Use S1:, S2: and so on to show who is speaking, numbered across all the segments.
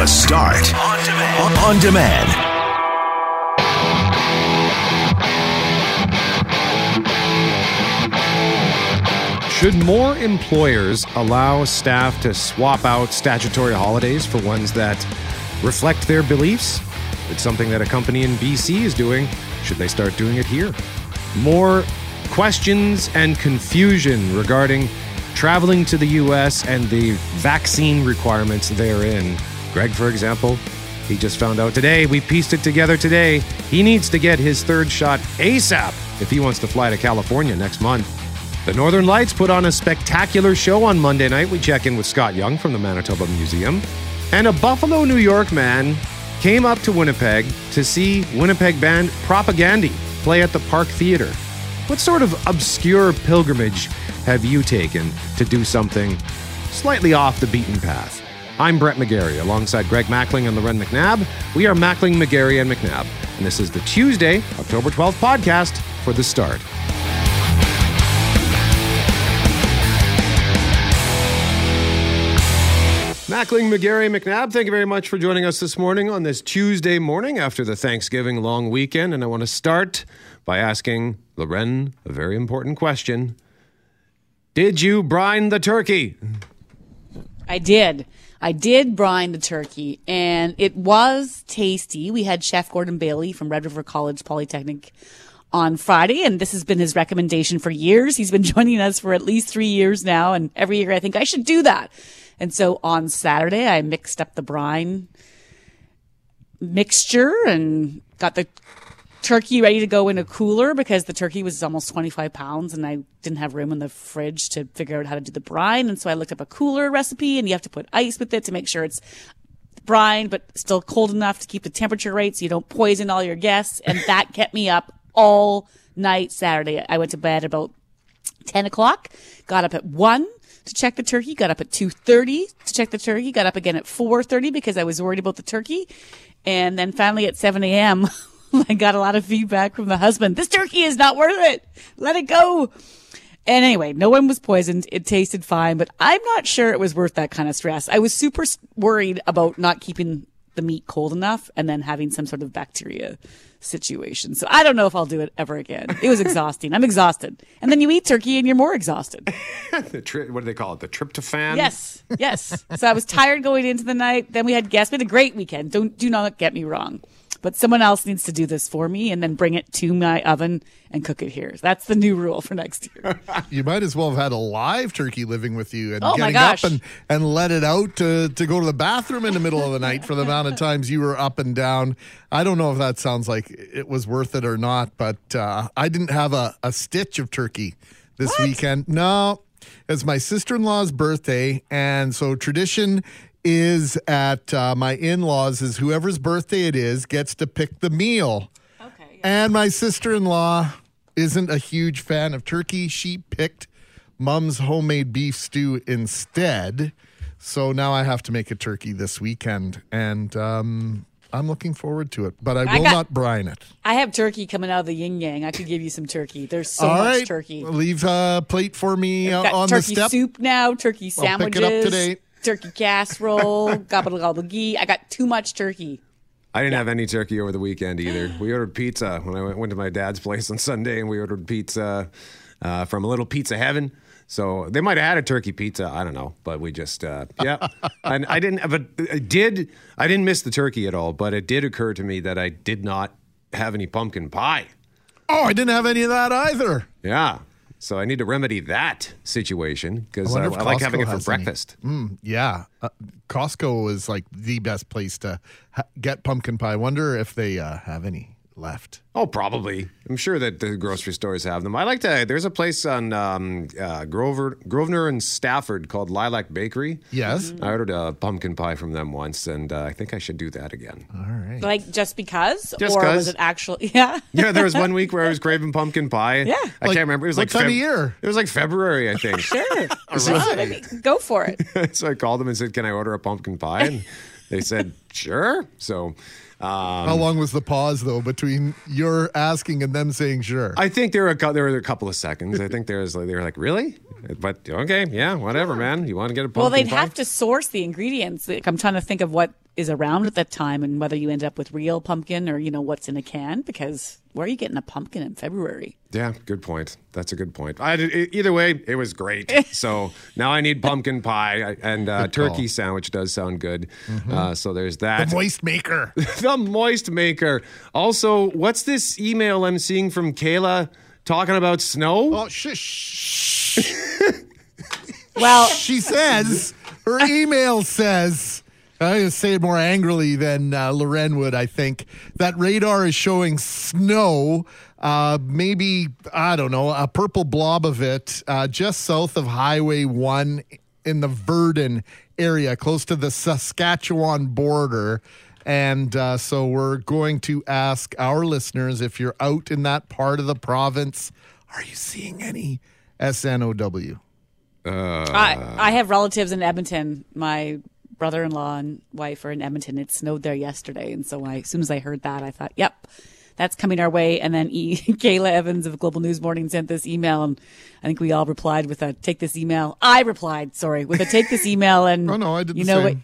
S1: The Start on demand. On demand.
S2: Should more employers allow staff to swap out statutory holidays for ones that reflect their beliefs? It's something that a company in BC is doing. Should they start doing it here? More questions and confusion regarding traveling to the US and the vaccine requirements therein. Greg, for example, he just found out today, we pieced it together today. He needs to get his third shot ASAP if he wants to fly to California next month. The Northern Lights put on a spectacular show on Monday night. We check in with Scott Young from the Manitoba Museum. And a Buffalo, New York man came up to Winnipeg to see Winnipeg band Propagandhi play at the Park Theatre. What sort of obscure pilgrimage have you taken to do something slightly off the beaten path? I'm Brett McGarry alongside Greg Mackling and Lauren McNabb. We are Mackling, McGarry, and McNabb. And this is the Tuesday, October 12th podcast for The Start. Mackling, McGarry, McNabb, thank you very much for joining us this morning on this Tuesday morning after the Thanksgiving long weekend. And I want to start by asking Lauren a very important question. Did you brine the turkey?
S3: I did. I did brine the turkey and it was tasty. We had Chef Gordon Bailey from Red River College Polytechnic on Friday, and this has been his recommendation for years. He's been joining us for at least three years now, and every year I think I should do that. And so on Saturday, I mixed up the brine mixture and got the turkey ready to go in a cooler because the turkey was almost 25 pounds and I didn't have room in the fridge to figure out how to do the brine. And so I looked up a cooler recipe and you have to put ice with it to make sure it's brine, but still cold enough to keep the temperature right so you don't poison all your guests. And that kept me up all night Saturday. I went to bed about 10 o'clock, got up at 1 to check the turkey, got up at 2.30 to check the turkey, got up again at 4.30 because I was worried about the turkey. And then finally at 7 a.m., I got a lot of feedback from the husband. This turkey is not worth it. Let it go. And anyway, no one was poisoned. It tasted fine, but I'm not sure it was worth that kind of stress. I was super worried about not keeping the meat cold enough and then having some sort of bacteria situation. So I don't know if I'll do it ever again. It was exhausting. I'm exhausted. And then you eat turkey and you're more exhausted.
S2: the tri- what do they call it? The tryptophan?
S3: Yes. Yes. So I was tired going into the night. Then we had guests. We had a great weekend. Don't, do not get me wrong but someone else needs to do this for me and then bring it to my oven and cook it here. That's the new rule for next year.
S4: you might as well have had a live turkey living with you and
S3: oh
S4: getting
S3: up
S4: and, and let it out to, to go to the bathroom in the middle of the night for the amount of times you were up and down. I don't know if that sounds like it was worth it or not, but uh, I didn't have a, a stitch of turkey this
S3: what?
S4: weekend. No, it's my sister in law's birthday. And so tradition is at uh, my in laws is whoever's birthday it is gets to pick the meal.
S3: Okay.
S4: And my sister in law isn't a huge fan of turkey. She picked mom's homemade beef stew instead. So now I have to make a turkey this weekend. And um, I'm looking forward to it, but I will I got, not brine it.
S3: I have turkey coming out of the yin yang. I could give you some turkey. There's so
S4: All
S3: much
S4: right.
S3: turkey.
S4: Leave a plate for me uh, on
S3: the
S4: step.
S3: Turkey soup now, turkey sandwiches.
S4: I'll pick it up today
S3: turkey casserole, gobble gobble gee. I got too much turkey.
S2: I didn't yeah. have any turkey over the weekend either. We ordered pizza when I went, went to my dad's place on Sunday, and we ordered pizza uh, from a little Pizza Heaven. So they might have had a turkey pizza. I don't know, but we just uh, yeah. and I didn't, but I did. I didn't miss the turkey at all. But it did occur to me that I did not have any pumpkin pie.
S4: Oh, I didn't have any of that either.
S2: Yeah. So I need to remedy that situation because I, I, I like having it for breakfast.
S4: Mm, yeah, uh, Costco is like the best place to ha- get pumpkin pie. I wonder if they uh, have any left.
S2: Oh, probably. I'm sure that the grocery stores have them. I like to. There's a place on um, uh, Grover, Grosvenor and Stafford called Lilac Bakery.
S4: Yes,
S2: I ordered a pumpkin pie from them once, and uh, I think I should do that again.
S4: All right.
S3: Like just because,
S2: just
S3: or
S2: cause.
S3: was it actually? Yeah.
S2: yeah. There was one week where I was craving pumpkin pie.
S3: Yeah. I
S2: like, can't remember. It was
S4: what
S2: like
S4: time Feb- of year.
S2: It was like February, I think.
S3: sure.
S4: All right.
S3: Go for it.
S2: so I called them and said, "Can I order a pumpkin pie?" And they said, "Sure." So.
S4: Um, How long was the pause though between your asking and them saying sure?
S2: I think there were a, there were a couple of seconds. I think there was like, they were like, really? But okay, yeah, whatever, man. You want to get a pumpkin
S3: Well, they'd
S2: pie?
S3: have to source the ingredients. Like, I'm trying to think of what is around at that time and whether you end up with real pumpkin or you know what's in a can because where are you getting a pumpkin in February?
S2: Yeah, good point. That's a good point. I, either way, it was great. so now I need pumpkin pie and uh, turkey sandwich does sound good. Uh, so there's that.
S4: The moist maker.
S2: the moist maker. Also, what's this email I'm seeing from Kahla talking about snow?
S4: Oh, shush.
S3: Well,
S4: She says, her email says, I'm going to say it more angrily than uh, Lauren would, I think, that radar is showing snow, uh, maybe, I don't know, a purple blob of it uh, just south of Highway 1 in the Virden area, close to the Saskatchewan border. And uh, so we're going to ask our listeners if you're out in that part of the province, are you seeing any SNOW?
S3: I, I have relatives in Edmonton. My brother-in-law and wife are in Edmonton. It snowed there yesterday, and so I, as soon as I heard that, I thought, "Yep, that's coming our way." And then e- Kahla Evans of Global News Morning sent this email, and I think we all replied with a "Take this email." I replied, sorry, with a "Take this email," and
S4: Oh, no, I did
S3: You know what?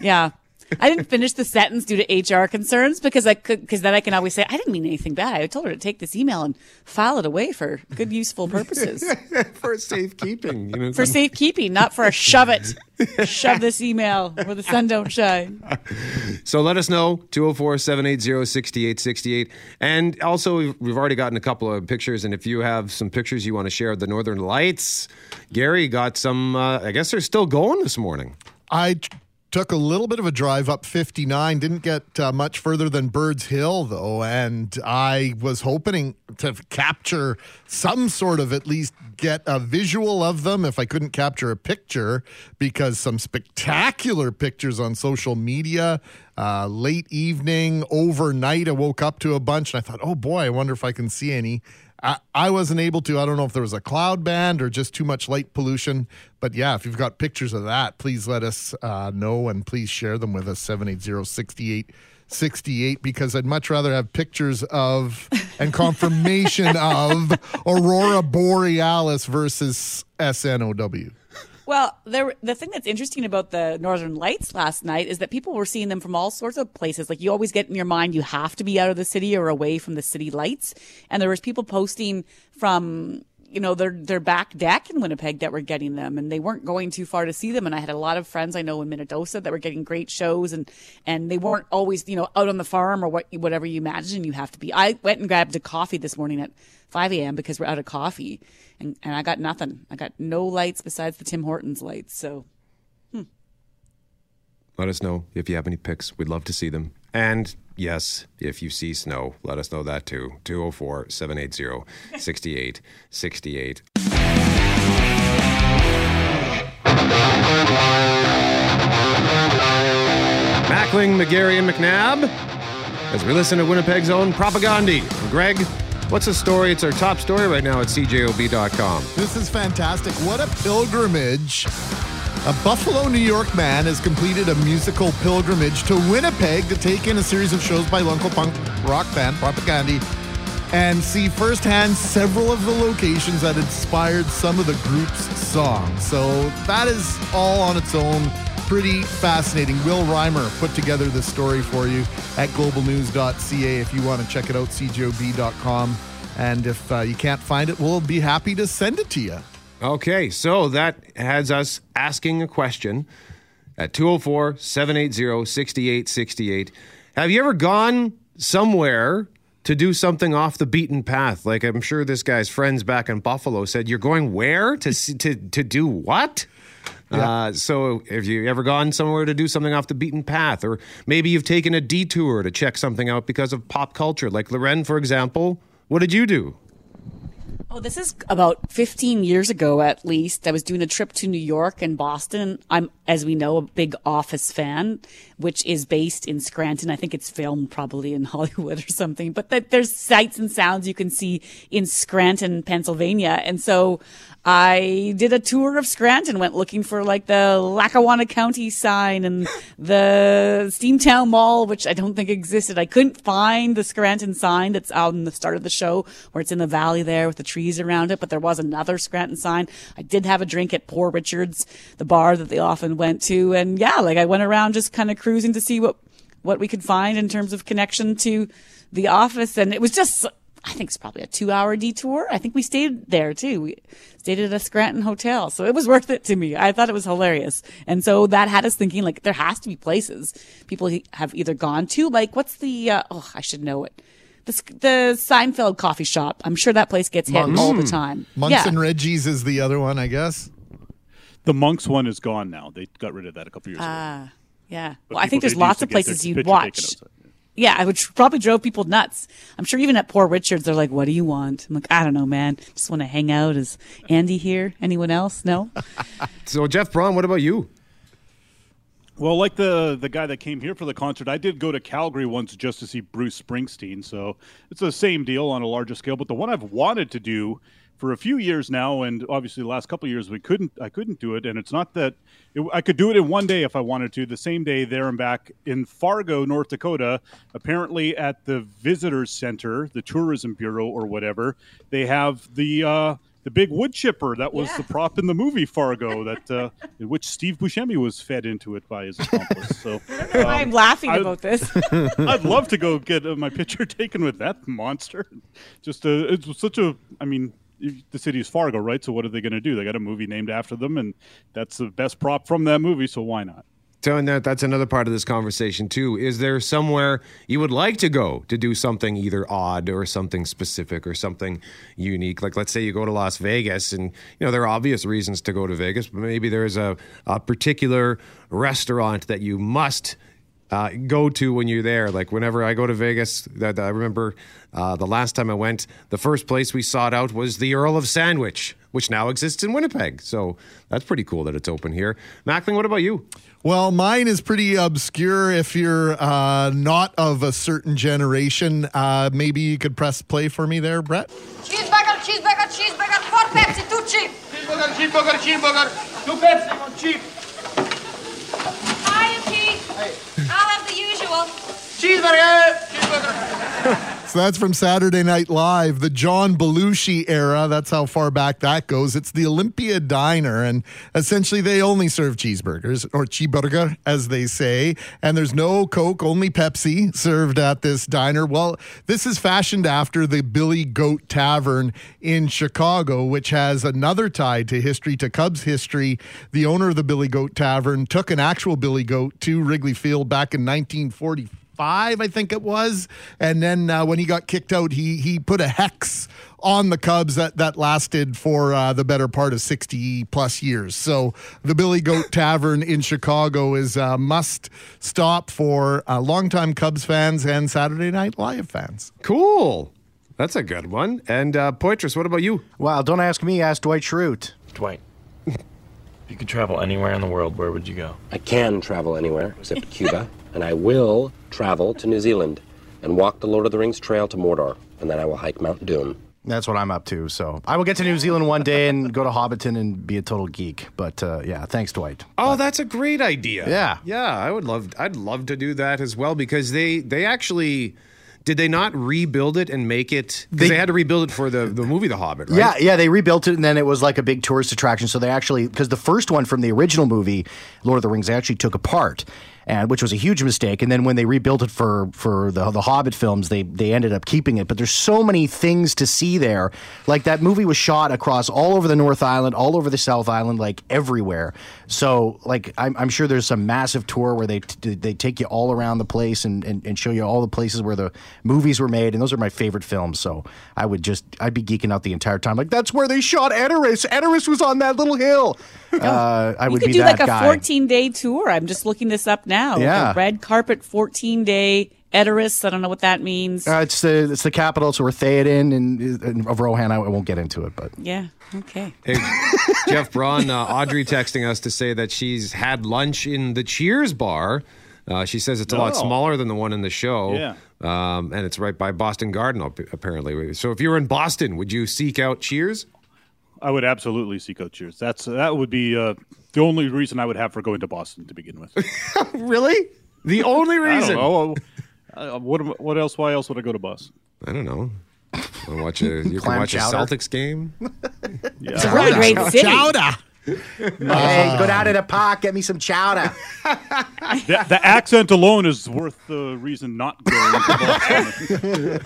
S3: Yeah. I didn't finish the sentence due to HR concerns because I could, because then I can always say, I didn't mean anything bad. I told her to take this email and file it away for good, useful purposes.
S2: for safekeeping. You know,
S3: for safekeeping, not for a shove it. shove this email where the sun don't shine.
S2: So let us know 204 780 6868. And also, we've, we've already gotten a couple of pictures. And if you have some pictures you want to share of the Northern Lights, Gary got some, uh, I guess they're still going this morning.
S4: I t- took a little bit of a drive up 59, didn't get uh, much further than Birds Hill, though, and I was hoping to capture some sort of at least get a visual of them if I couldn't capture a picture, because some spectacular pictures on social media. Uh, late evening, overnight, I woke up to a bunch and I thought, oh boy, I wonder if I can see any. I, I wasn't able to. I don't know if there was a cloud band or just too much light pollution. But yeah, if you've got pictures of that, please let us uh, know and please share them with us 780 68 because I'd much rather have pictures of and confirmation of Aurora Borealis versus SNOW.
S3: Well, there, the thing that's interesting about the Northern Lights last night is that people were seeing them from all sorts of places. Like you always get in your mind, you have to be out of the city or away from the city lights. And there was people posting from, you know, their, their back deck in Winnipeg that were getting them and they weren't going too far to see them. And I had a lot of friends I know in Minnedosa that were getting great shows and, and they weren't always, you know, out on the farm or what, whatever you imagine you have to be. I went and grabbed a coffee this morning at 5 a.m. because we're out of coffee and, and I got nothing. I got no lights besides the Tim Hortons lights. So hmm.
S2: Let us know if you have any pics. We'd love to see them. And yes, if you see snow, let us know that too. 204 780 6868. Mackling, McGarry, and McNabb as we listen to Winnipeg's own Propagandhi. Greg, what's the story? It's our top story right now at cjob.com.
S4: This is fantastic. What a pilgrimage. A Buffalo, New York man has completed a musical pilgrimage to Winnipeg to take in a series of shows by local punk rock band Propagandhi and see firsthand several of the locations that inspired some of the group's songs. So that is all on its own pretty fascinating. Will Reimer put together this story for you at globalnews.ca if you want to check it out, cjob.com. And if uh, you can't find it, we'll be happy to send it to you.
S2: Okay, so that has us asking a question at 204 780 6868. Have you ever gone somewhere to do something off the beaten path? Like I'm sure this guy's friends back in Buffalo said, You're going where? To, to, to do what? Uh, so, have you ever gone somewhere to do something off the beaten path? Or maybe you've taken a detour to check something out because of pop culture, like Lauren, for example. What did you do?
S3: Oh, this is about 15 years ago at least. I was doing a trip to New York and Boston. I'm, as we know, a big Office fan, which is based in Scranton. I think it's filmed probably in Hollywood or something, but that there's sights and sounds you can see in Scranton, Pennsylvania. And so I did a tour of Scranton, went looking for like the Lackawanna County sign and the Steamtown Mall, which I don't think existed. I couldn't find the Scranton sign that's out in the start of the show where it's in the valley there with the trees trees around it, but there was another Scranton sign. I did have a drink at Poor Richard's, the bar that they often went to. And yeah, like I went around just kind of cruising to see what, what we could find in terms of connection to the office. And it was just, I think it's probably a two hour detour. I think we stayed there too. We stayed at a Scranton hotel. So it was worth it to me. I thought it was hilarious. And so that had us thinking like there has to be places people have either gone to, like what's the, uh, oh, I should know it. The, the Seinfeld coffee shop. I'm sure that place gets hit
S4: Monks.
S3: all the time.
S4: Monks
S3: yeah.
S4: and Reggie's is the other one, I guess.
S5: The monks one is gone now. They got rid of that a couple years ago.
S3: Ah, yeah.
S5: But
S3: Well, I think there's lots of places you'd watch.
S5: taken outside.
S3: Yeah, which probably drove people nuts. I'm sure even at Poor Richards, they're like, "What do you want?" I'm like, "I don't know, man. Just want to hang out." Is Andy here? Anyone else? No.
S2: So, Jeff Braun, what about you?
S5: Well, like the the guy that came here for the concert, I did go to Calgary once just to see Bruce Springsteen. So it's the same deal on a larger scale. But the one I've wanted to do for a few years now, and obviously the last couple years we couldn't, I couldn't do it. And it's not that it, I could do it in one day if I wanted to, the same day there and back in Fargo, North Dakota. Apparently at the Visitors Center, the Tourism Bureau or whatever, they have the. Uh, the big wood chipper that was
S3: Yeah.
S5: the prop in the movie Fargo, that uh, in which Steve Buscemi was fed into it by his accomplice. So
S3: I'm laughing
S5: I-
S3: about this.
S5: I'd love to go get uh, my picture taken with that monster. Just uh, it's such a. I mean, the city is Fargo, right? So what are they going to do? They got a movie named after them, and that's the best prop from that movie. So why not?
S2: So, and that, that's another part of this conversation, too. Is there somewhere you would like to go to do something either odd or something specific or something unique? Like, let's say you go to Las Vegas, and, you know, there are obvious reasons to go to Vegas, but maybe there's a, a particular restaurant that you must uh, go to when you're there. Like whenever I go to Vegas, that I remember uh, the last time I went, the first place we sought out was the Earl of Sandwich, which now exists in Winnipeg. So that's pretty cool that it's open here. Mackling, what about you?
S4: Well, mine is pretty obscure. If you're uh, not of a certain generation, uh, maybe you could press play for me there, Brett.
S6: Cheeseburger, cheeseburger, cheeseburger, four Pepsi, two cheap.
S7: Cheeseburger, cheeseburger, cheeseburger. Two Pepsi, one cheap.
S6: Hi, Keith. I'll have the usual.
S7: Cheeseburger.
S4: So that's from Saturday Night Live, the John Belushi era. That's how far back that goes. It's the Olympia Diner, and essentially they only serve cheeseburgers or cheeseburger, as they say. And there's no Coke, only Pepsi served at this diner. Well, this is fashioned after the Billy Goat Tavern in Chicago, which has another tie to history, to Cubs history. The owner of the Billy Goat Tavern took an actual Billy Goat to Wrigley Field back in 1945 five, I think it was. And then uh, when he got kicked out, he he put a hex on the Cubs that that lasted for uh, the better part of sixty plus years. So the Billy Goat Tavern in Chicago is a must stop for uh, longtime Cubs fans and Saturday Night Live fans.
S2: Cool. That's a good one. And uh, Poitras, what about you?
S8: Well, don't ask me, ask Dwight Schrute.
S9: Dwight, if you could travel anywhere in the world, where would you go?
S10: I can travel anywhere except Cuba, and I will travel to New Zealand and walk the Lord of the Rings trail to Mordor, and then I will hike Mount Doom.
S8: That's what I'm up to. So I will get to New Zealand one day and go to Hobbiton and be a total geek. But uh, yeah, thanks, Dwight.
S2: Oh, that's a great idea.
S8: Yeah.
S2: Yeah, I would love I'd love to do that as well because they they actually did they not rebuild it and make it because
S8: They-
S2: they, had to rebuild it for the, the movie The Hobbit, right?
S8: Yeah, yeah, they rebuilt it and then it was like a big tourist attraction. So they actually, because the first one from the original movie, Lord of the Rings, they actually took apart. And which was a huge mistake. And then when they rebuilt it for for the the Hobbit films, they they ended up keeping it. But there's so many things to see there. Like that movie was shot across all over the North Island, all over the South Island, like everywhere. So like I'm, I'm sure there's some massive tour where they t- they take you all around the place and, and and show you all the places where the movies were made. And those are my favorite films. So I would just I'd be geeking out the entire time. Like that's where they shot Edoras. Edoras was on that little hill. Uh, I
S3: you
S8: would
S3: could
S8: be
S3: do
S8: that
S3: like a
S8: guy.
S3: 14 day tour. I'm just looking this up now.
S8: Yeah.
S3: A red carpet 14 day Edoras. I don't know what that means.
S8: Uh, it's the it's the capital. So we're Theoden and, and of Rohan. I won't get into it, but
S3: yeah. Okay.
S2: Hey, Jeff Braun, uh, Audrey texting us to say that she's had lunch in the Cheers bar. Uh, she says it's a lot
S5: Oh.
S2: smaller than the one in the show.
S5: Yeah.
S2: Um, and it's right by Boston Garden, apparently. So if you were in Boston, would you seek out Cheers?
S5: I would absolutely seek out Cheers. That's that would be uh, the only reason I would have for going to Boston to begin with.
S2: Really? The only
S5: I
S2: reason?
S5: don't know. Uh, what what else? Why else would I go to Boston?
S2: I don't know. Wanna watch a, you can
S8: Clam
S2: watch
S8: chowder.
S2: a Celtics game. yeah.
S3: It's a really great city.
S4: Chowder.
S8: hey, go down to the park, get me some chowder.
S5: The, the accent alone is worth the reason not going to Boston.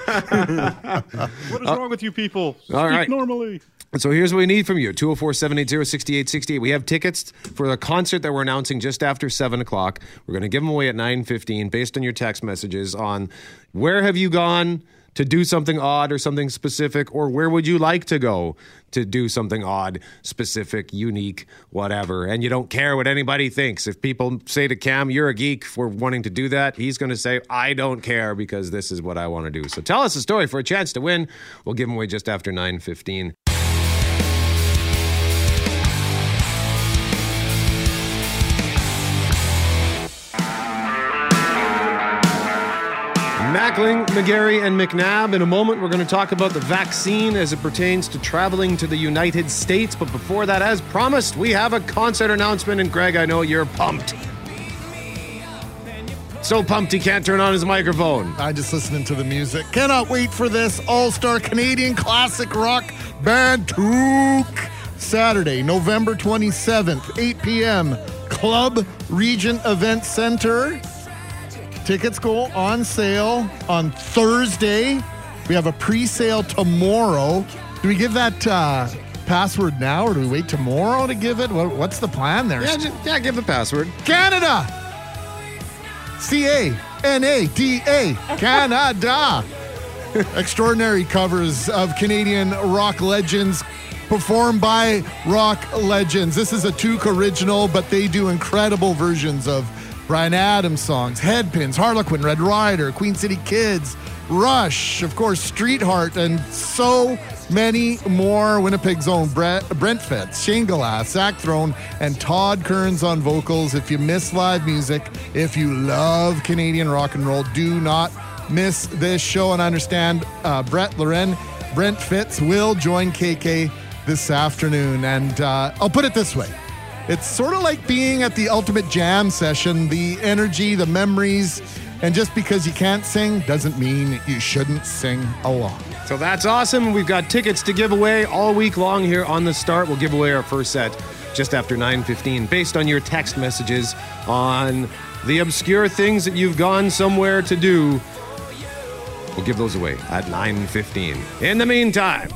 S5: what is wrong with you people? Speak
S2: all right.
S5: normally.
S2: So here's what we need from you 204 780 6868. We have tickets for the concert that we're announcing just after 7 o'clock. We're going to give them away at 9.15 based on your text messages on where have you gone to do something odd or something specific, or where would you like to go to do something odd, specific, unique, whatever. And you don't care what anybody thinks. If people say to Cam, you're a geek for wanting to do that, he's going to say, I don't care because this is what I want to do. So tell us a story for a chance to win. We'll give them away just after 9.15. Mackling, McGarry, and McNabb. In a moment, we're going to talk about the vaccine as it pertains to traveling to the United States. But before that, as promised, we have a concert announcement. And Greg, I know you're pumped. So pumped he can't turn on his microphone.
S4: I just listening to the music. Cannot wait for this all-star Canadian classic rock band Took. Saturday, November 27th, 8 p.m. Club Regent Event Center. Tickets go on sale on Thursday. We have a pre-sale tomorrow. Do we give that uh, password now, or do we wait tomorrow to give it? What, what's the plan there?
S2: Yeah, ju- yeah, give the password.
S4: Canada. C A N A D A. Canada. Extraordinary covers of Canadian rock legends performed by rock legends. This is a Took original, but they do incredible versions of Bryan Adams songs, Headpins, Harlequin, Red Rider, Queen City Kids, Rush, of course, Streetheart, and so many more. Winnipeg's own Brett, Brent Fitz, Shane Glass, Zach Throne, and Todd Kerns on vocals. If you miss live music, if you love Canadian rock and roll, do not miss this show. And I understand uh, Brett Lauren, Brent Fitz will join KK this afternoon. And uh, I'll put it this way. It's sort of like being at the ultimate jam session, the energy, the memories, and just because you can't sing doesn't mean you shouldn't sing along.
S2: So that's awesome. We've got tickets to give away all week long here on the start. We'll give away our first set just after 9:15 based on your text messages on the obscure things that you've gone somewhere to do. We'll give those away at 9:15. In the meantime,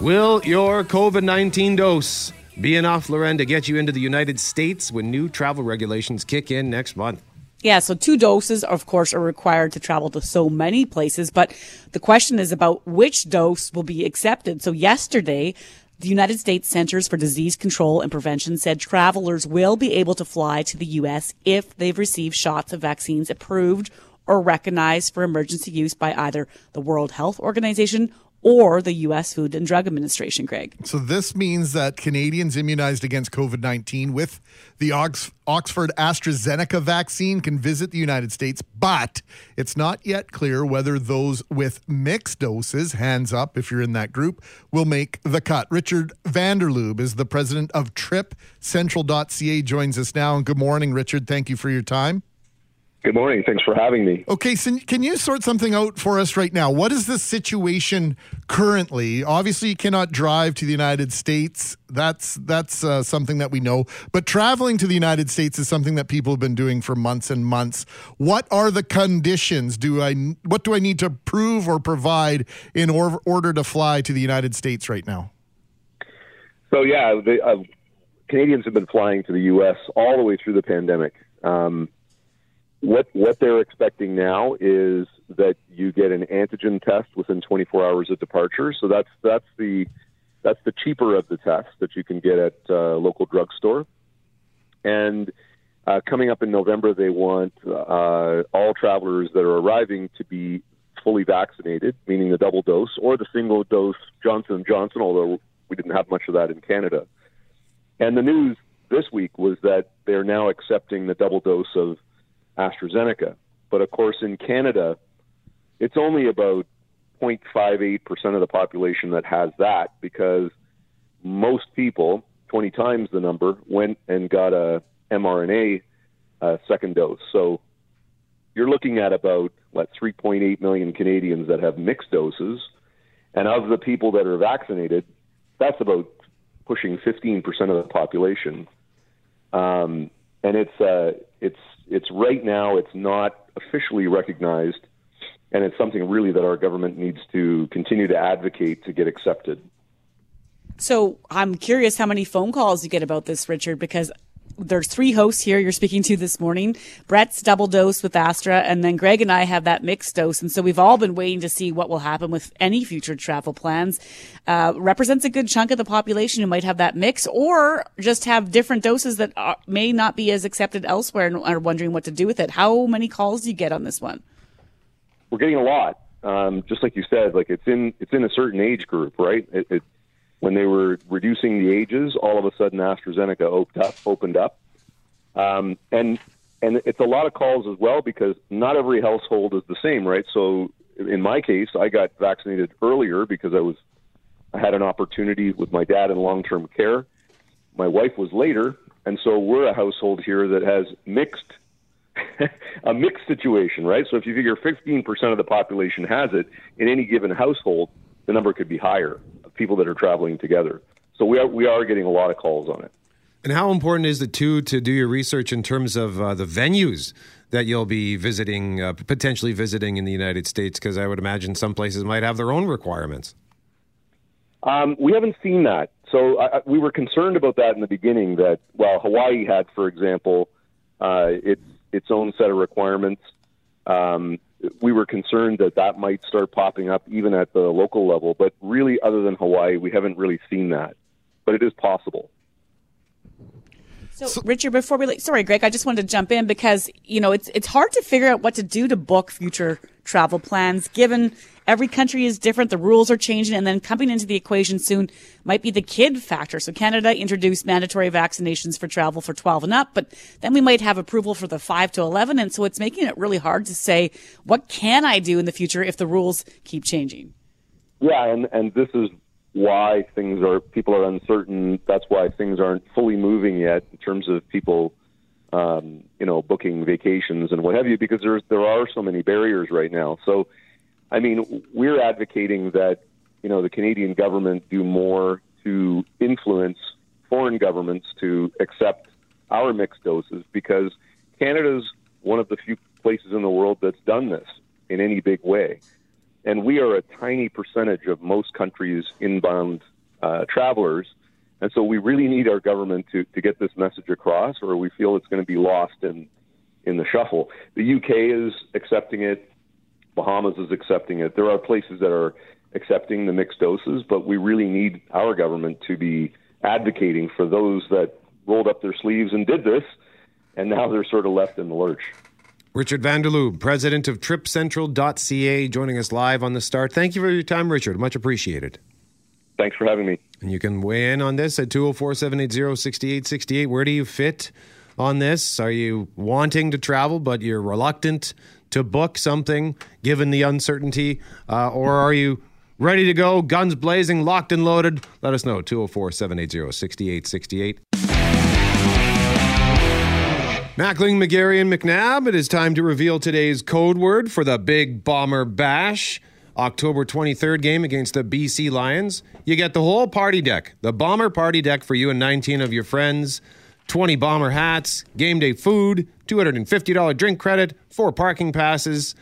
S2: will your COVID-19 dose be enough, Lauren, to get you into the United States when new travel regulations kick in next month?
S3: Yeah, so two doses, of course, are required to travel to so many places, but the question is about which dose will be accepted. So yesterday, the United States Centers for Disease Control and Prevention said travelers will be able to fly to the U.S. if they've received shots of vaccines approved or recognized for emergency use by either the World Health Organization or the U.S. Food and Drug Administration, Craig.
S4: So this means that Canadians immunized against COVID 19 with the Ox- Oxford AstraZeneca vaccine can visit the United States, but it's not yet clear whether those with mixed doses, hands up if you're in that group, will make the cut. Richard Vanderlubbe is the president of TripCentral.ca, joins us now. And good morning, Richard. Thank you for your time.
S11: Good morning. Thanks for having me.
S4: Okay, so can you sort something out for us right now? What is the situation currently? Obviously, you cannot drive to the United States. That's that's uh, something that we know. But traveling to the United States is something that people have been doing for months and months. What are the conditions? Do I what do I need to prove or provide in or, order to fly to the United States right now?
S11: So yeah, the, uh, Canadians have been flying to the U.S. all the way through the pandemic. Um, what what they're expecting now is that you get an antigen test within 24 hours of departure. So that's that's the that's the cheaper of the tests that you can get at uh, local drugstore. And uh, coming up in November, they want uh, all travelers that are arriving to be fully vaccinated, meaning the double dose or the single dose Johnson Johnson. Although we didn't have much of that in Canada. And the news this week was that they're now accepting the double dose of AstraZeneca. But of course, in Canada, it's only about 0.58% of the population that has that because most people, 20 times the number, went and got a mRNA uh, second dose. So you're looking at about, what, 3.8 million Canadians that have mixed doses. And of the people that are vaccinated, that's about pushing 15% of the population. Um, and it's uh, it's it's right now it's not officially recognized, and it's something really that our government needs to continue to advocate to get accepted.
S3: So I'm curious how many phone calls you get about this, Richard, because there's three hosts here you're speaking to this morning. Brett's double dose with Astra, and then Greg and I have that mixed dose. And so we've all been waiting to see what will happen with any future travel plans. Uh, represents a good chunk of the population who might have that mix or just have different doses that are, may not be as accepted elsewhere and are wondering what to do with it. How many calls do you get on this one?
S11: We're getting a lot. Um, just like you said, like it's in it's in a certain age group, right? It, when they were reducing the ages, all of a sudden AstraZeneca opened up, opened up, um, and and it's a lot of calls as well because not every household is the same, right? So in my case, I got vaccinated earlier because I was I had an opportunity with my dad in long term care. My wife was later, and so we're a household here that has mixed a mixed situation, right? So if you figure 15% of the population has it in any given household, the number could be higher people that are traveling together. So we are we are getting a lot of calls on it.
S2: And how important is it too to do your research in terms of uh, the venues that you'll be visiting, uh, potentially visiting in the United States? Because I would imagine some places might have their own requirements.
S11: Um, we haven't seen that. So I, we were concerned about that in the beginning. That well, Hawaii had, for example, uh, its its own set of requirements. Um, we were concerned that that might start popping up even at the local level. But really, other than Hawaii, we haven't really seen that. But it is possible.
S3: So, Richard, before we sorry, Greg, I just wanted to jump in because you know it's it's hard to figure out what to do to book future travel plans, given every country is different, the rules are changing, and then coming into the equation soon might be the kid factor. So Canada introduced mandatory vaccinations for travel for 12 and up, but then we might have approval for the 5 to 11, and so it's making it really hard to say what can I do in the future if the rules keep changing.
S11: Yeah, and and this is why things are people are uncertain. That's why things aren't fully moving yet in terms of people, um, you know, booking vacations and what have you, because there's there are so many barriers right now. So, I mean, we're advocating that you know the Canadian government do more to influence foreign governments to accept our mixed doses because Canada's one of the few places in the world that's done this in any big way and we are a tiny percentage of most countries' inbound uh, travelers. And so we really need our government to, to get this message across, or we feel it's going to be lost in in the shuffle. The UK is accepting it. Bahamas is accepting it. There are places that are accepting the mixed doses, but we really need our government to be advocating for those that rolled up their sleeves and did this, and now they're sort of left in the lurch.
S2: Richard Vanderlubbe, president of TripCentral.ca, joining us live on the start. Thank you for your time, Richard. Much appreciated.
S11: Thanks for having me.
S2: And you can weigh in on this at 204 780 6868. Where do you fit on this? Are you wanting to travel, but you're reluctant to book something given the uncertainty? Uh, or are you ready to go, guns blazing, locked and loaded? Let us know 204 780 6868. Mackling, McGarry, and McNabb, it is time to reveal today's code word for the Big Bomber Bash. October 23rd game against the BC Lions. You get the whole party deck, the Bomber party deck for you and 19 of your friends. 20 Bomber hats, game day food, $250 drink credit, four parking passes.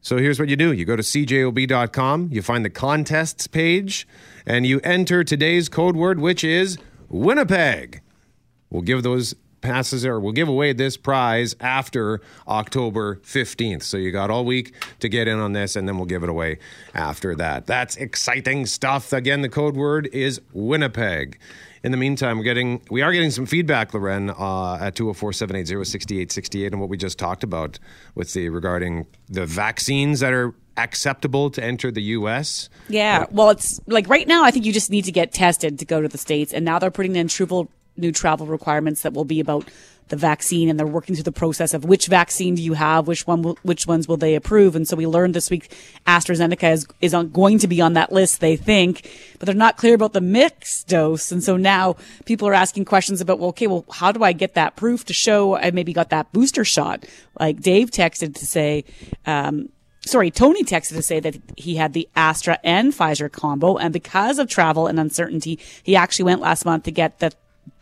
S2: So here's what you do you go to cjob.com, you find the contests page, and you enter today's code word, which is Winnipeg. We'll give those passes or we'll give away this prize after October 15th. So you got all week to get in on this and then we'll give it away after that. That's exciting stuff. Again, the code word is Winnipeg. In the meantime, we're getting we are getting some feedback, Lauren, uh, at 204-780-6868 on what we just talked about with the regarding the vaccines that are acceptable to enter the U.S.
S3: Yeah, well, it's like right now. I think you just need to get tested to go to the states, and now they're putting in triple new travel requirements that will be about the vaccine and they're working through the process of which vaccine do you have, which one, will, which ones will they approve? And so we learned this week AstraZeneca is, is on, going to be on that list, they think, but they're not clear about the mixed dose. And so now people are asking questions about, well, okay, well, how do I get that proof to show I maybe got that booster shot? Like Dave texted to say, um, sorry, Tony texted to say that he had the Astra and Pfizer combo. And because of travel and uncertainty, he actually went last month to get the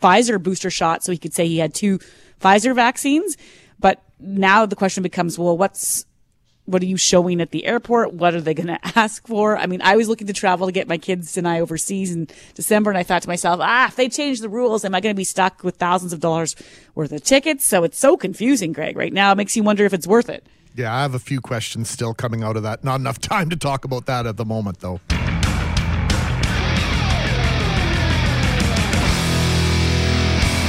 S3: Pfizer booster shot so he could say he had two Pfizer vaccines. But now the question becomes, well, what's, what are you showing at the airport? What are they going to ask for? I mean, I was looking to travel to get my kids and I overseas in December, and I thought to myself, ah, if they change the rules, am I going to be stuck with thousands of dollars worth of tickets? So it's so confusing, Greg, right now. It makes you wonder if it's worth it.
S4: Yeah, I have a few questions still coming out of that. Not enough time to talk about that at the moment, though.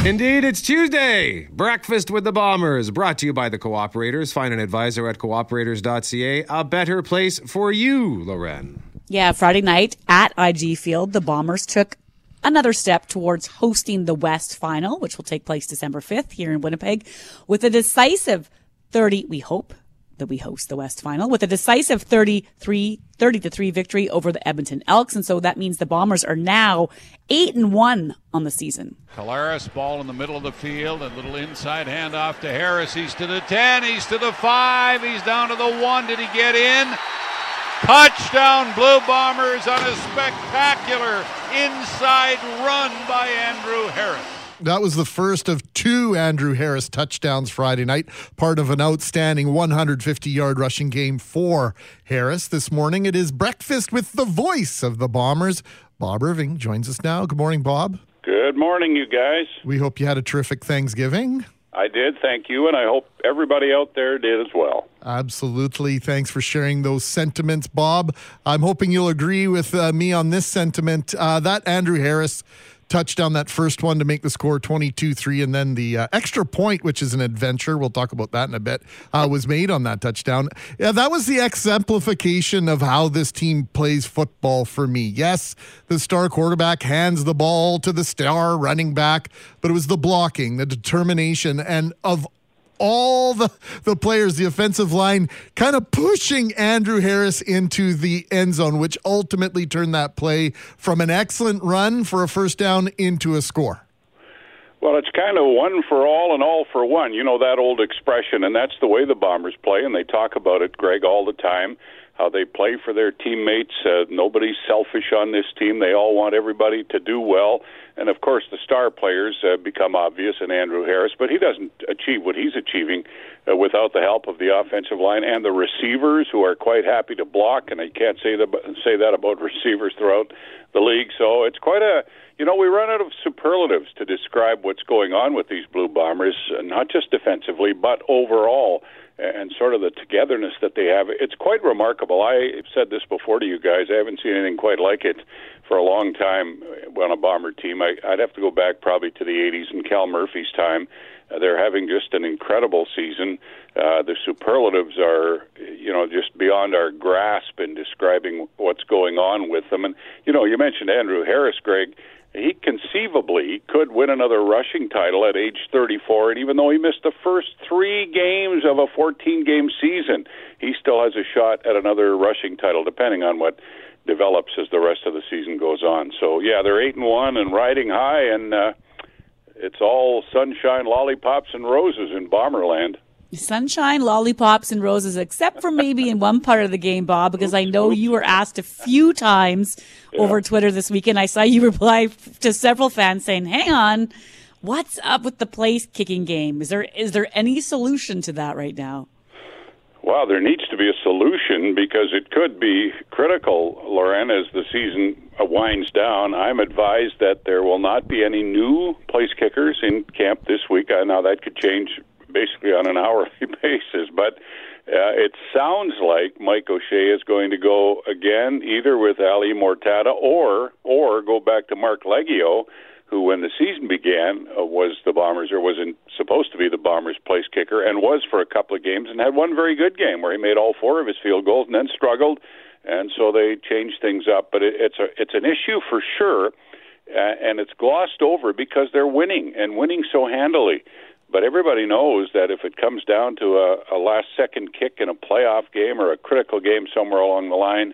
S2: Indeed, it's Tuesday. Breakfast with the Bombers, brought to you by the Cooperators. Find an advisor at cooperators.ca. A better place for you, Lauren.
S3: Yeah, Friday night at IG Field, the Bombers took another step towards hosting the West Final, which will take place December 5th here in Winnipeg, with a decisive 30, we hope, that we host the West Final with a decisive 33 30 to 3 victory over the Edmonton Elks and so that means the Bombers are now 8 and 1 on the season.
S12: Collaros ball in the middle of the field a little inside handoff to Harris he's to the 10 he's to the 5 he's down to the 1 did he get in Touchdown Blue Bombers on a spectacular inside run by Andrew Harris.
S4: That was the first of two Andrew Harris touchdowns Friday night, part of an outstanding 150 yard rushing game for Harris. This morning, it is breakfast with the voice of the Bombers. Bob Irving joins us now. Good morning, Bob.
S13: Good morning, you guys.
S4: We hope you had a terrific Thanksgiving.
S13: I did, thank you, and I hope everybody out there did as well.
S4: Absolutely. Thanks for sharing those sentiments, Bob. I'm hoping you'll agree with uh, me on this sentiment. Uh, that Andrew Harris touchdown, that first one to make the score 22 3. And then the uh, extra point, which is an adventure, we'll talk about that in a bit, uh, was made on that touchdown. Yeah, that was the exemplification of how this team plays football for me. Yes, the star quarterback hands the ball to the star running back, but it was the blocking, the determination, and of all the, the players, the offensive line, kind of pushing Andrew Harris into the end zone, which ultimately turned that play from an excellent run for a first down into a score.
S13: Well, it's kind of one for all and all for one. You know that old expression, and that's the way the Bombers play, and they talk about it, Greg, all the time. How they play for their teammates. Uh, nobody's selfish on this team. They all want everybody to do well and of course, the star players uh, become obvious in Andrew Harris, but he doesn't achieve what he's achieving uh, without the help of the offensive line and the receivers, who are quite happy to block. And I can't say that say that about receivers throughout the league. So it's quite a you know we run out of superlatives to describe what's going on with these Blue Bombers, uh, not just defensively but overall and sort of the togetherness that they have. It's quite remarkable. I said this before to you guys. I haven't seen anything quite like it for a long time on a bomber team. I, I'd have to go back probably to the 80s and Cal Murphy's time. Uh, they're having just an incredible season. Uh, the superlatives are, you know, just beyond our grasp in describing what's going on with them. And you know, you mentioned Andrew Harris, Greg he conceivably could win another rushing title at age 34. And even though he missed the first three games of a 14 game season, he still has a shot at another rushing title, depending on what develops as the rest of the season goes on. So, yeah, they're 8 and 1 and riding high, and uh, it's all sunshine, lollipops, and roses in Bomberland
S3: sunshine, lollipops, and roses, except for maybe in one part of the game, Bob, because I know you were asked a few times yeah. over Twitter this weekend. I saw you reply to several fans saying, hang on, what's up with the place kicking game? Is there is there any solution to that right now?
S13: Well, there needs to be a solution because it could be critical, Lauren, as the season winds down. I'm advised that there will not be any new place kickers in camp this week. Uh, now, that could change basically on an hourly basis. But uh, it sounds like Mike O'Shea is going to go again, either with Ali Mourtada or or go back to Marc Liegghio, who, when the season began, uh, was the Bombers or was in, supposed to be the Bombers' place kicker, and was for a couple of games, and had one very good game where he made all four of his field goals, and then struggled, and so they changed things up. But it, it's a it's an issue for sure. Uh, and it's glossed over because they're winning and winning so handily. But everybody knows that if it comes down to a, a last second kick in a playoff game or a critical game somewhere along the line,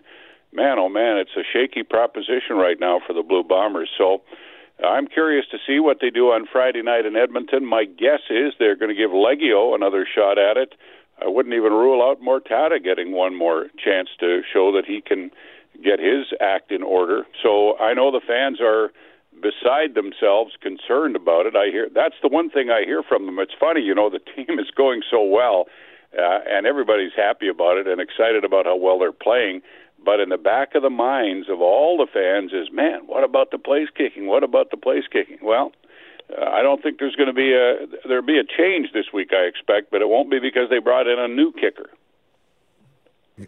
S13: man, oh man, it's a shaky proposition right now for the Blue Bombers. So I'm curious to see what they do on Friday night in Edmonton. My guess is they're going to give Liegghio another shot at it. I wouldn't even rule out Mourtada getting one more chance to show that he can get his act in order. So I know the fans are beside themselves concerned about it. I hear that's the one thing I hear from them. It's funny, you know, the team is going so well uh, and everybody's happy about it and excited about how well they're playing. But in the back of the minds of all the fans is, man, what about the place kicking? What about the place kicking? Well, uh, I don't think there's going to be a there'll be a change this week. I expect, but it won't be because they brought in a new kicker.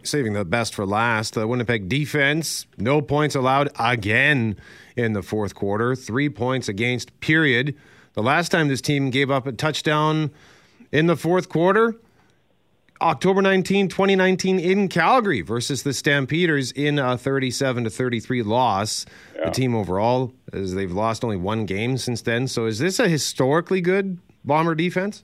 S2: Saving the best for last, the Winnipeg defense, no points allowed again in the fourth quarter, three points against, period. The last time this team gave up a touchdown in the fourth quarter, October 19, 2019, in Calgary versus the Stampeders in a 37 to 33 loss. Yeah. The team overall, as they've lost only one game since then. So, is this a historically good Bomber defense?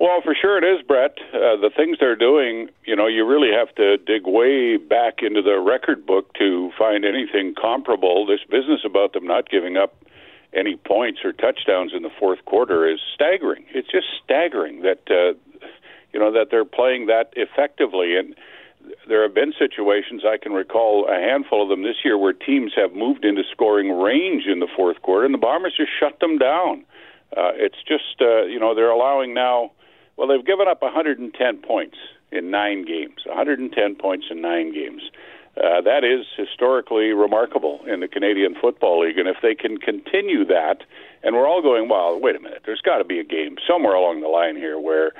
S13: Well, for sure it is, Brett. Uh, the things they're doing, you know, you really have to dig way back into the record book to find anything comparable. This business about them not giving up any points or touchdowns in the fourth quarter is staggering. It's just staggering that uh, you know that they're playing that effectively and there have been situations I can recall a handful of them this year where teams have moved into scoring range in the fourth quarter and the Bombers just shut them down. Uh, it's just uh, you know they're allowing now. Well, they've given up 110 points in nine games. 110 points in nine games. Uh, that is historically remarkable in the Canadian Football League, and if they can continue that, and we're all going, well, wait a minute, there's got to be a game somewhere along the line here where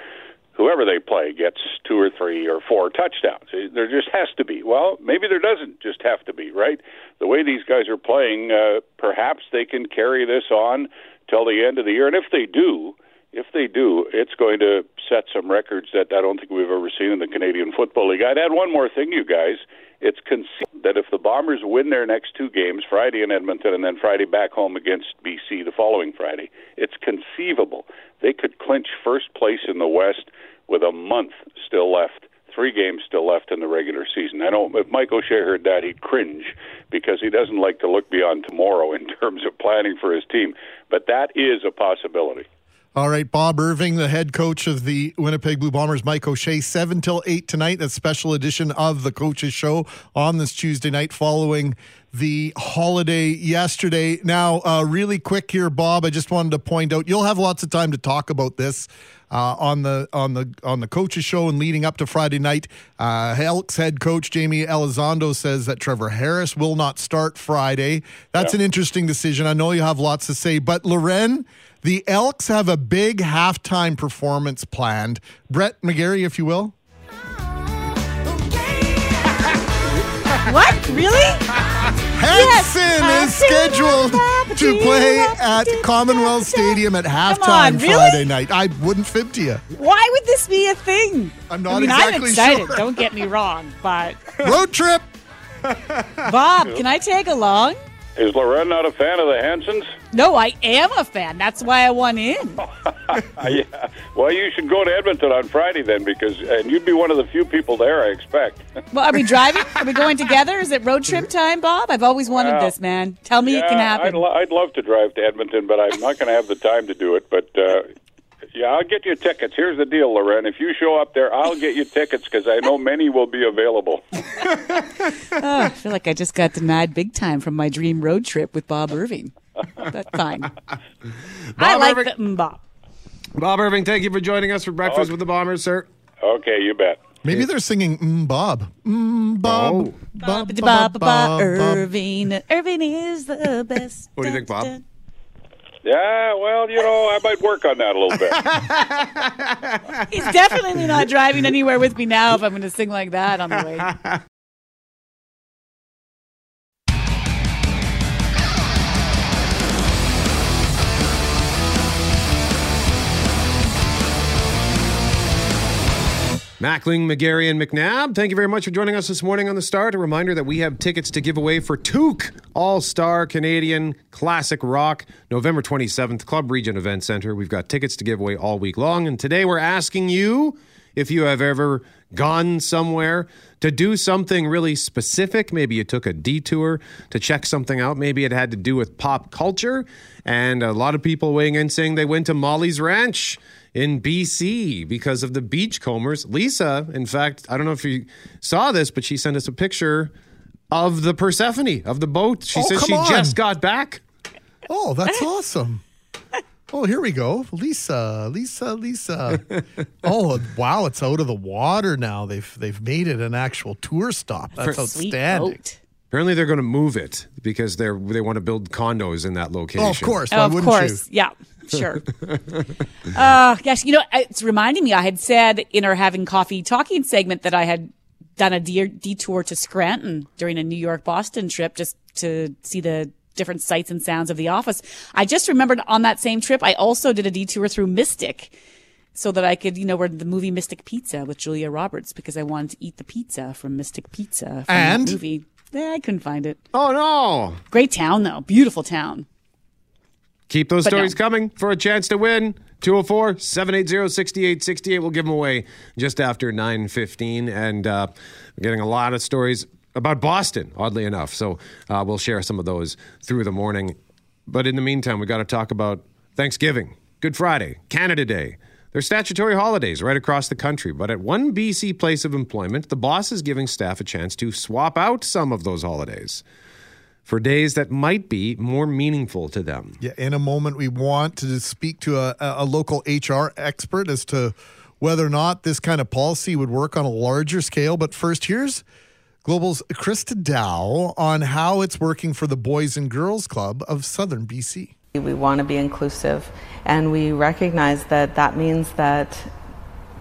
S13: whoever they play gets two or three or four touchdowns. There just has to be. Well, maybe there doesn't just have to be, right? The way these guys are playing, uh, perhaps they can carry this on till the end of the year. And if they do, if they do, it's going to set some records that I don't think we've ever seen in the Canadian Football League. I'd add one more thing, you guys. It's conceivable that if the Bombers win their next two games, Friday in Edmonton and then Friday back home against BC the following Friday, it's conceivable they could clinch first place in the West with a month still left, three games still left in the regular season. I know if Mike O'Shea heard that, he'd cringe because he doesn't like to look beyond tomorrow in terms of planning for his team. But that is a possibility.
S4: All right, Bob Irving, the head coach of the Winnipeg Blue Bombers, Mike O'Shea, 7 till 8 tonight. A special edition of the Coaches Show on this Tuesday night following the holiday yesterday. Now, uh, really quick here, Bob, I just wanted to point out you'll have lots of time to talk about this. Uh, on the on the on the coaches show and leading up to Friday night, uh, Elks head coach Jaime Elizondo says that Trevor Harris will not start Friday. That's yeah. an interesting decision. I know you have lots to say, but Lauren, the Elks have a big halftime performance planned. Brett McGarry, if you will.
S3: what? Really?
S4: Hanson yes, is uh, scheduled to play at Commonwealth Stadium at halftime on, really? Friday night. I wouldn't fib to you.
S3: Why would this be a thing?
S4: I'm not
S3: I mean,
S4: exactly
S3: I'm excited.
S4: Sure.
S3: Don't get me wrong, but
S4: road trip.
S3: Bob, can I tag along?
S13: Is Lauren not a fan of the Hansons?
S3: No, I am a fan. That's why I want in.
S13: yeah. Well, you should go to Edmonton on Friday then, because and you'd be one of the few people there, I expect.
S3: well, are we driving? Are we going together? Is it road trip time, Bob? I've always wanted well, this, man. Tell me
S13: yeah,
S3: it can happen.
S13: I'd, lo- I'd, love to drive to Edmonton, but I'm not going to have the time to do it. But uh, yeah, I'll get you tickets. Here's the deal, Lauren. If you show up there, I'll get you tickets because I know many will be available.
S3: oh, I feel like I just got denied big time from my dream road trip with Bob Irving. That's fine. Bob I like Irving. the mm, Bob.
S2: Bob Irving, thank you for joining us for breakfast okay. with the Bombers, sir.
S13: Okay, you bet.
S4: Maybe they're singing mm, Bob. Mm, Bob. Oh.
S3: Bob, Bob, Bob, Bob, Bob, Irving. Irving is the best.
S2: What do you think, Bob?
S13: Yeah, well, you know, I might work on that a little bit.
S3: He's definitely not driving anywhere with me now if I'm going to sing like that on the way.
S2: Mackling, McGarry, and McNabb, thank you very much for joining us this morning on The Start. A reminder that we have tickets to give away for Toque All Star Canadian Classic Rock, November 27th, Club Regent Event Center. We've got tickets to give away all week long. And today we're asking you if you have ever gone somewhere to do something really specific. Maybe you took a detour to check something out. Maybe it had to do with pop culture. And a lot of people weighing in saying they went to Molly's Reach in BC because of the beachcombers. Lisa, in fact, I don't know if you saw this, but she sent us a picture of the Persephone, of the boat. She
S4: Oh,
S2: says she
S4: on.
S2: just got back.
S4: Oh, that's awesome. Oh, here we go. Lisa, Lisa, Lisa. oh, wow, it's out of the water now. They've they've made it an actual tour stop. That's
S3: Sweet
S4: outstanding.
S3: boat.
S2: Apparently, they're going to move it because they're they want to build condos in that location.
S4: Oh, of course.
S3: Oh,
S4: Why
S3: of
S4: wouldn't
S3: course.
S4: you?
S3: Yeah, sure. uh, gosh, you know, it's reminding me, I had said in our having coffee talking segment that I had done a de- detour to Scranton during a New York Boston trip just to see the different sights and sounds of the office. I just remembered on that same trip, I also did a detour through Mystic so that I could, you know, where the movie Mystic Pizza with Julia Roberts because I wanted to eat the pizza from Mystic Pizza from
S4: And?
S3: that movie. Yeah, I couldn't find it.
S2: Oh no!
S3: Great town though, beautiful town.
S2: Keep those
S3: But no.
S2: stories coming for a chance to win. 204 780 6868. We'll give them away just after 915. And uh, we're getting a lot of stories about Boston, oddly enough. So uh, we'll share some of those through the morning. But in the meantime, we got to talk about Thanksgiving, Good Friday, Canada Day. They're statutory holidays right across the country, but at one BC place of employment, the boss is giving staff a chance to swap out some of those holidays for days that might be more meaningful to them.
S4: Yeah, in a moment, we want to speak to a, a local HR expert as to whether or not this kind of policy would work on a larger scale. But first, here's Global's Krista Dow on how it's working for the Boys and Girls Club of Southern BC.
S14: We want to be inclusive, and we recognize that that means that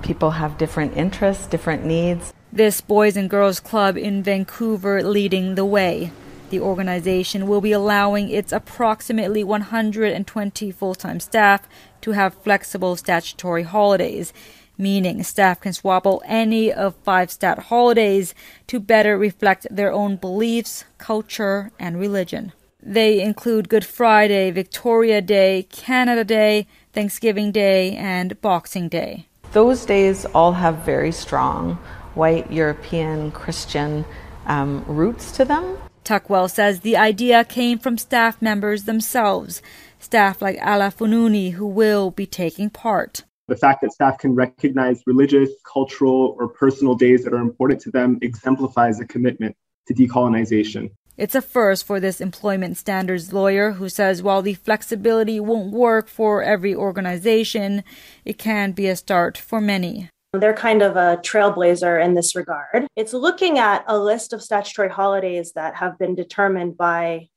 S14: people have different interests, different needs.
S15: This Boys and Girls Club in Vancouver leading the way. The organization will be allowing its approximately 120 full time staff to have flexible statutory holidays, meaning staff can swap any of five stat holidays to better reflect their own beliefs, culture, and religion. They include Good Friday, Victoria Day, Canada Day, Thanksgiving Day, and Boxing Day.
S14: Those days all have very strong white European Christian um, roots to them.
S15: Tuckwell says the idea came from staff members themselves, staff like Ala Fununi, who will be taking part.
S16: The fact that staff can recognize religious, cultural, or personal days that are important to them exemplifies a commitment to decolonization.
S15: It's a first for this employment standards lawyer who says while the flexibility won't work for every organization, it can be a start for many.
S17: They're kind of a trailblazer in this regard. It's looking at a list of statutory holidays that have been determined by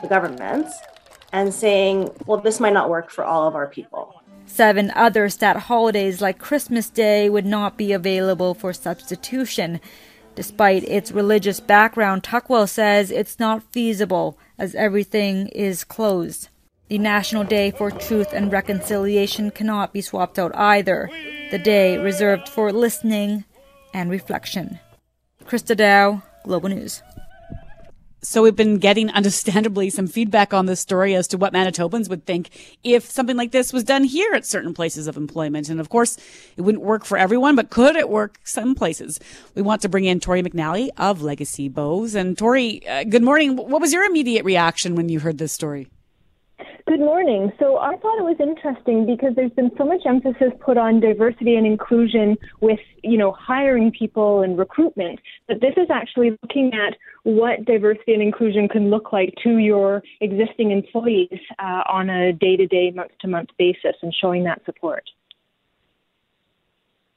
S17: the governments and saying, well, this might not work for all of our people.
S15: Seven other stat holidays like Christmas Day would not be available for substitution. Despite its religious background, Tuckwell says it's not feasible as everything is closed. The National Day for Truth and Reconciliation cannot be swapped out either, the day reserved for listening and reflection. Krista Dow, Global News.
S3: So we've been getting understandably some feedback on this story as to what Manitobans would think if something like this was done here at certain places of employment. And of course, it wouldn't work for everyone, but could it work some places? We want to bring in Tori McNally of Legacy Bowes. And Tori, uh, good morning. What was your immediate reaction when you heard this story?
S18: Good morning. So I thought it was interesting because there's been so much emphasis put on diversity and inclusion with, you know, hiring people and recruitment. But this is actually looking at what diversity and inclusion can look like to your existing employees uh, on a day-to-day, month-to-month basis and showing that support.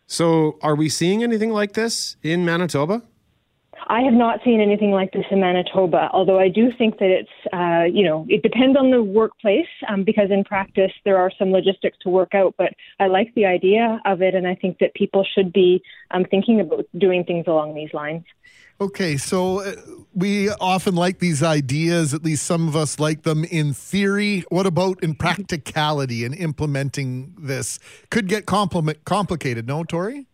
S2: So, are we seeing anything like this in Manitoba?
S18: I have not seen anything like this in Manitoba, although I do think that it's, uh, you know, it depends on the workplace um, because in practice there are some logistics to work out. But I like the idea of it, and I think that people should be um, thinking about doing things along these lines.
S4: Okay, so uh, we often like these ideas, at least some of us like them in theory. What about in practicality and implementing this? Could get compli- complicated, no, Tori?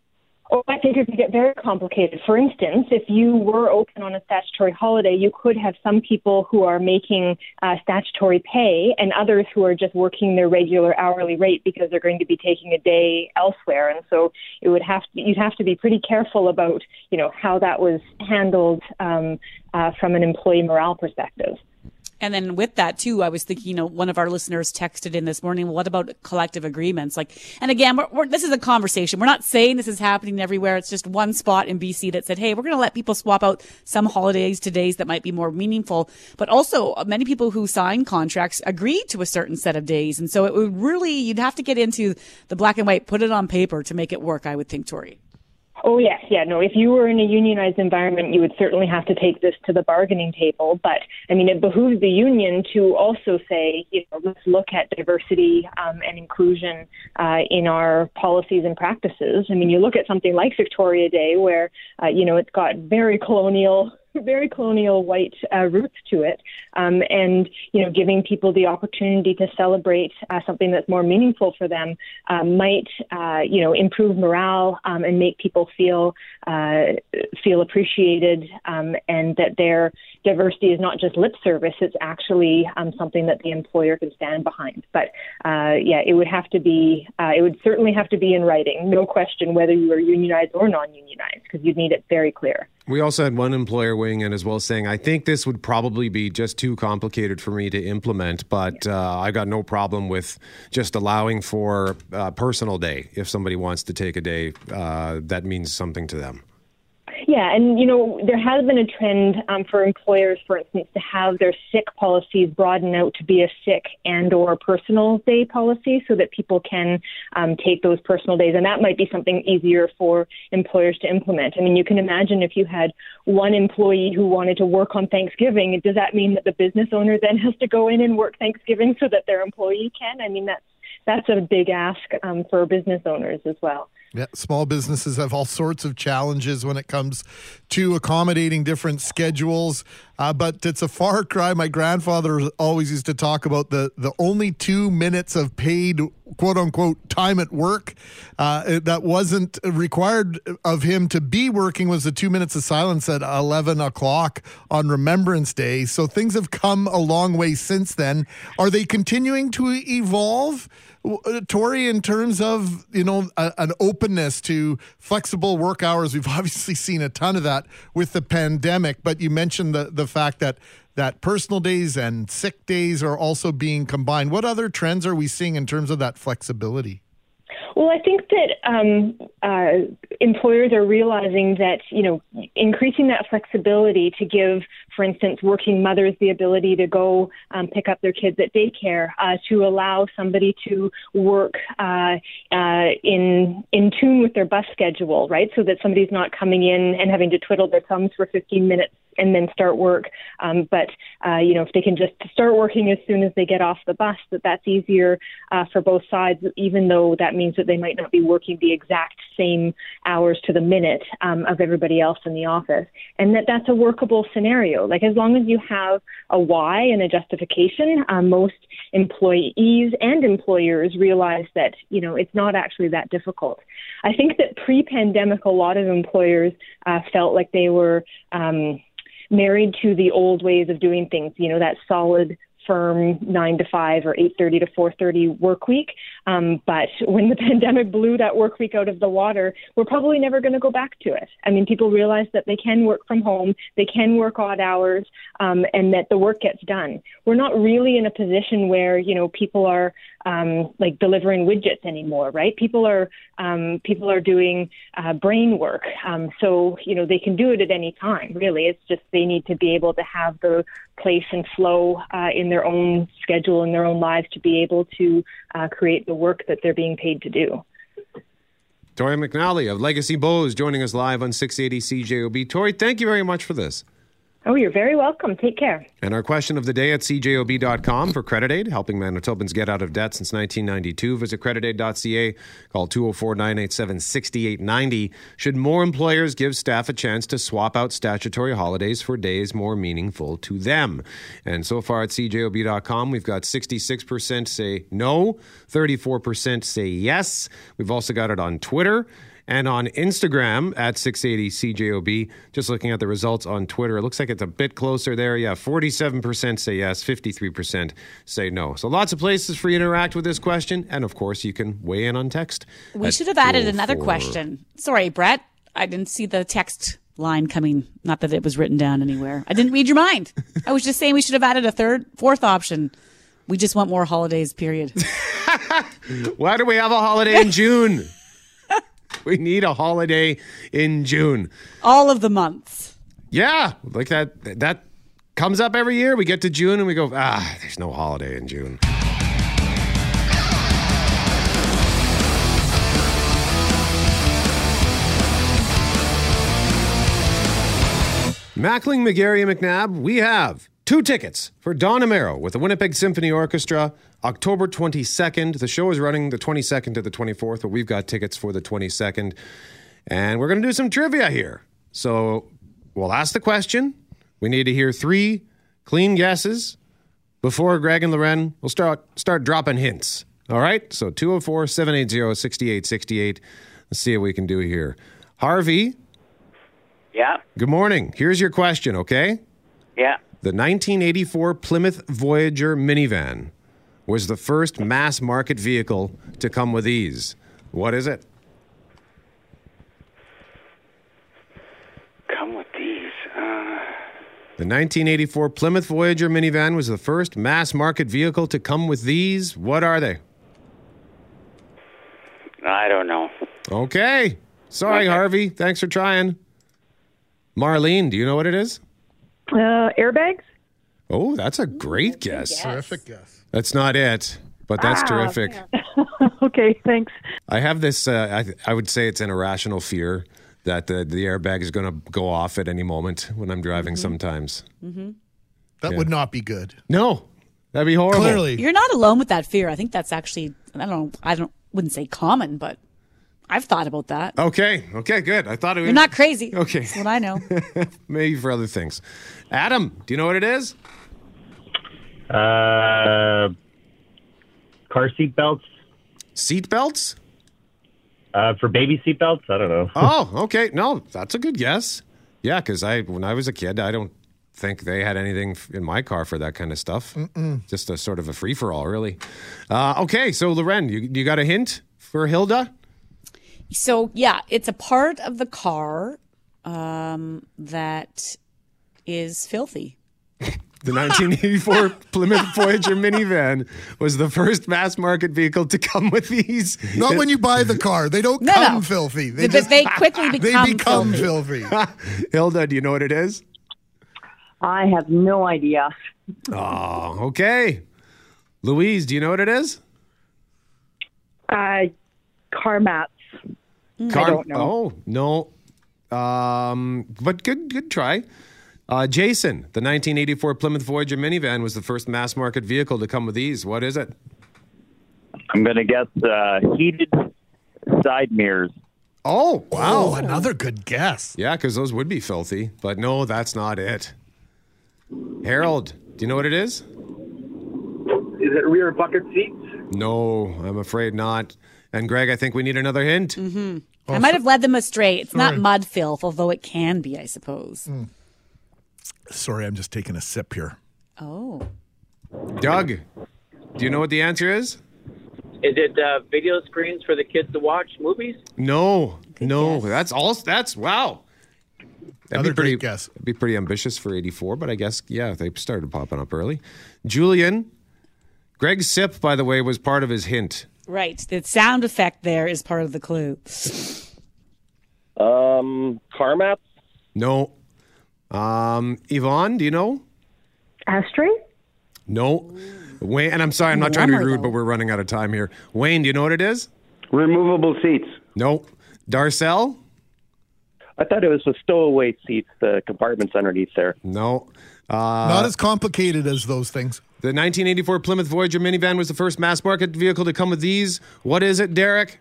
S18: Oh, I think it could get very complicated. For instance, if you were open on a statutory holiday, you could have some people who are making uh, statutory pay and others who are just working their regular hourly rate because they're going to be taking a day elsewhere. And so it would have to, you'd have to be pretty careful about, you know, how that was handled um, uh, from an employee morale perspective.
S3: And then with that too, I was thinking, you know, one of our listeners texted in this morning, well, what about collective agreements? Like, and again, we're, we're, this is a conversation. We're not saying this is happening everywhere. It's just one spot in BC that said, hey, we're going to let people swap out some holidays to days that might be more meaningful. But also, uh, many people who sign contracts agree to a certain set of days. And so it would really, you'd have to get into the black and white, put it on paper to make it work, I would think, Tori.
S18: Oh, yes. Yeah, no, if you were in a unionized environment, you would certainly have to take this to the bargaining table. But, I mean, it behooves the union to also say, you know, let's look at diversity um, and inclusion uh, in our policies and practices. I mean, you look at something like Victoria Day, where, uh, you know, it's got very colonial very colonial white uh, roots to it, um, and you know, giving people the opportunity to celebrate uh, something that's more meaningful for them uh, might, uh, you know, improve morale um, and make people feel uh, feel appreciated, um, and that their diversity is not just lip service; it's actually um, something that the employer can stand behind. But uh, yeah, it would have to be, it would certainly have to be in writing, no question, whether you are unionized or non-unionized, because you'd need it very clear.
S2: We also had one employer weighing in as well, saying, "I think this would probably be just too complicated for me to implement, but uh, I got no problem with just allowing for uh, personal day if somebody wants to take a day uh, that means something to them."
S18: Yeah, and you know there has been a trend um, for employers, for instance, to have their sick policies broaden out to be a sick and/or personal day policy, so that people can um, take those personal days, and that might be something easier for employers to implement. I mean, you can imagine if you had one employee who wanted to work on Thanksgiving, does that mean that the business owner then has to go in and work Thanksgiving so that their employee can? I mean, that's that's a big ask um, for business owners as well.
S4: Yeah, small businesses have all sorts of challenges when it comes to accommodating different schedules. Uh, but it's a far cry. My grandfather always used to talk about the, the only two minutes of paid quote unquote time at work uh, that wasn't required of him to be working was the two minutes of silence at 11 o'clock on Remembrance Day. So things have come a long way since then. Are they continuing to evolve? Uh, Tori, in terms of you know a, an openness to flexible work hours, we've obviously seen a ton of that with the pandemic. But you mentioned the the fact that that personal days and sick days are also being combined. What other trends are we seeing in terms of that flexibility?
S18: Well, I think that um, uh, employers are realizing that you know increasing that flexibility to give, for instance, working mothers the ability to go um, pick up their kids at daycare, uh, to allow somebody to work uh, uh, in in tune with their bus schedule, right? So that somebody's not coming in and having to twiddle their thumbs for 15 minutes and then start work. Um, but uh, you know, if they can just start working as soon as they get off the bus, that that's easier uh, for both sides. Even though that means that they might not be working the exact same hours to the minute um, of everybody else in the office, and that that's a workable scenario. Like as long as you have a why and a justification, uh, most employees and employers realize that you know it's not actually that difficult. I think that pre-pandemic, a lot of employers uh, felt like they were um, married to the old ways of doing things, you know, that solid firm nine to five or eight thirty to four thirty work week. Um, but when the pandemic blew that work week out of the water, we're probably never going to go back to it. I mean, people realize that they can work from home, they can work odd hours, um, and that the work gets done. We're not really in a position where you know people are um, like delivering widgets anymore, right? People are um, people are doing uh, brain work, um, so you know they can do it at any time. Really, it's just they need to be able to have the place and flow uh, in their own schedule and their own lives to be able to uh, create the work that they're being paid to do.
S2: Tori McNally of Legacy Bowes joining us live on 680 CJOB. Tori, thank you very much for this.
S18: Oh, you're very welcome. Take care.
S2: And our question of the day at cjob.com for Credit Aid, helping Manitobans get out of debt since 1992. Visit creditaid.ca. Call 204 987 6890. Should more employers give staff a chance to swap out statutory holidays for days more meaningful to them? And so far at cjob.com, we've got 66% say no, 34% say yes. We've also got it on Twitter. And on Instagram at 680CJOB, just looking at the results on Twitter, it looks like it's a bit closer there. Yeah, 47% say yes, 53% say no. So lots of places for you to interact with this question. And of course, you can weigh in on text.
S3: We should have added another question. Sorry, Brett. I didn't see the text line coming. Not that it was written down anywhere. I didn't read your mind. I was just saying we should have added a third, fourth option. We just want more holidays, period.
S2: Why do we have a holiday in June? We need a holiday in June.
S3: All of the months.
S2: Yeah, like that. That comes up every year. We get to June and we go, ah, there's no holiday in June. Mackling, McGarry, and McNabb, we have two tickets for Don Amero with the Winnipeg Symphony Orchestra, October 22nd. The show is running the 22nd to the 24th, but we've got tickets for the 22nd. And we're going to do some trivia here. So we'll ask the question. We need to hear three clean guesses before Greg and Lauren will start, start dropping hints. All right? So 204 780 6868. Let's see what we can do here. Harvey,
S19: Yeah,
S2: good morning. Here's your question, okay?
S19: yeah.
S2: The 1984 Plymouth Voyager minivan was the first mass market vehicle to come with ease. What is it?
S19: Come with these. Uh,
S2: The 1984 Plymouth Voyager minivan was the first mass market vehicle to come with these. What are they?
S19: I don't know.
S2: Okay. Sorry, Harvey. Thanks for trying. Marlene, do you know what it is?
S20: Uh, airbags?
S2: Oh, that's a great guess.
S4: Terrific guess.
S2: That's not it, but that's
S20: Ah,
S2: terrific.
S20: okay, thanks.
S2: I have this. Uh, I, I would say it's an irrational fear that the, the airbag is going to go off at any moment when I'm driving. Sometimes.
S3: Mm-hmm.
S4: That
S2: Yeah.
S4: would not be good.
S2: No, that'd be horrible.
S4: Clearly.
S3: You're not alone with that fear. I think that's actually I don't know. I don't wouldn't say common, but I've thought about that.
S2: Okay. Okay. Good. I thought it was.
S3: You're not crazy.
S2: Okay.
S3: That's what I know.
S2: Maybe for other things. Adam, do you know what it is?
S21: Uh, car seat belts.
S2: Seat belts?
S21: Uh, for baby seat belts? I don't know.
S2: Oh, okay. No, that's a good guess. Yeah, because I when I was a kid, I don't think they had anything in my car for that kind of stuff.
S4: Mm-mm.
S2: Just a sort of a free for all, really. Uh, okay, so Lauren, you you got a hint for Hilda?
S3: So yeah, it's a part of the car um, that is filthy.
S2: The 1984 Plymouth Voyager minivan was the first mass market vehicle to come with these.
S4: Not when you buy the car. They don't
S3: No,
S4: come
S3: no.
S4: filthy.
S3: But they quickly
S4: they
S3: become
S4: become
S3: filthy.
S4: filthy.
S2: Hilda, do you know what it is?
S20: I have no idea.
S2: Oh, okay. Louise, do you know what it is?
S20: Uh, car mats. I don't know.
S2: Oh no, um, but good, good try. Uh, Jason, the 1984 Plymouth Voyager minivan was the first mass market vehicle to come with these. What is it?
S21: I'm going to guess uh, heated side mirrors.
S2: Oh, wow.
S4: Oh, another good guess.
S2: Yeah, because those would be filthy. But no, that's not it. Harold, do you know what it is?
S22: Is it rear bucket seats?
S2: No, I'm afraid not. And Greg, I think we need another hint.
S3: hmm
S2: Oh,
S3: I might have led them astray. It's not mud filth, although it can be, I suppose.
S4: Sorry, I'm just taking a sip here.
S3: Oh.
S2: Doug, do you know what the answer is?
S22: Is it uh, video screens for the kids to watch movies?
S2: No, no. That's all. That's wow. That'd
S4: Another
S2: be pretty,
S4: great guess.
S2: That'd be pretty ambitious for '84, but I guess yeah, they started popping up early. Julian, Greg's sip, by the way, was part of his hint.
S3: Right. The sound effect there is part of the clue.
S21: Um, car map?
S2: No. Um, Yvonne, do you know?
S20: Ashtray?
S2: No. Wayne, and I'm sorry, I'm not trying to be rude, but we're running out of time here. Wayne, do you know what it is?
S22: Removable seats.
S2: No. Darcel?
S21: I thought it was the stowaway seats, the compartments underneath there.
S2: No. Uh,
S4: Not as complicated as those things.
S2: The 1984 Plymouth Voyager minivan was the first mass market vehicle to come with these. What is it, Derek?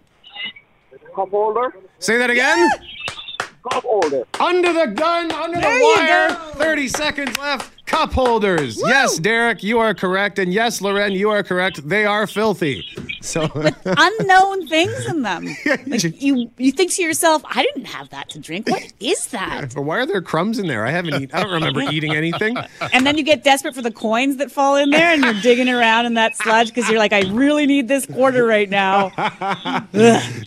S22: Cup holder?
S2: Say that again.
S22: Cup holder.
S2: Under the gun, under
S3: There
S2: the
S3: you
S2: wire.
S3: go.
S2: 30 seconds left. Cup holders. Yes, Derek, you are correct. And yes, Lauren, you are correct. They are filthy. So
S3: unknown things in them. Like you, you think to yourself, I didn't have that to drink. What is that?
S2: But why are there crumbs in there? I haven't eaten. I don't remember eating anything.
S3: And then you get desperate for the coins that fall in there, and you're digging around in that sludge because you're like, I really need this quarter right now.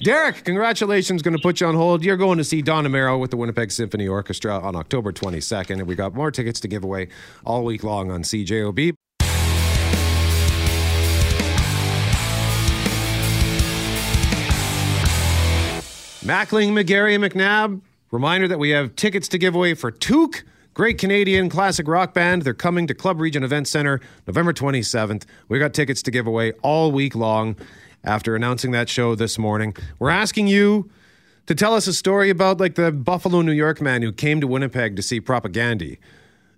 S2: Derek, congratulations. Going to put you on hold. You're going to see Don Amero with the Winnipeg Symphony Orchestra on October 22nd. And we got more tickets to give away all week long on CJOB. Mackling, McGarry, and McNabb. Reminder that we have tickets to give away for Toque, great Canadian classic rock band. They're coming to Club Regent Event Center November 27th. We got tickets to give away all week long after announcing that show this morning. We're asking you to tell us a story about like the Buffalo, New York man who came to Winnipeg to see Propagandhi.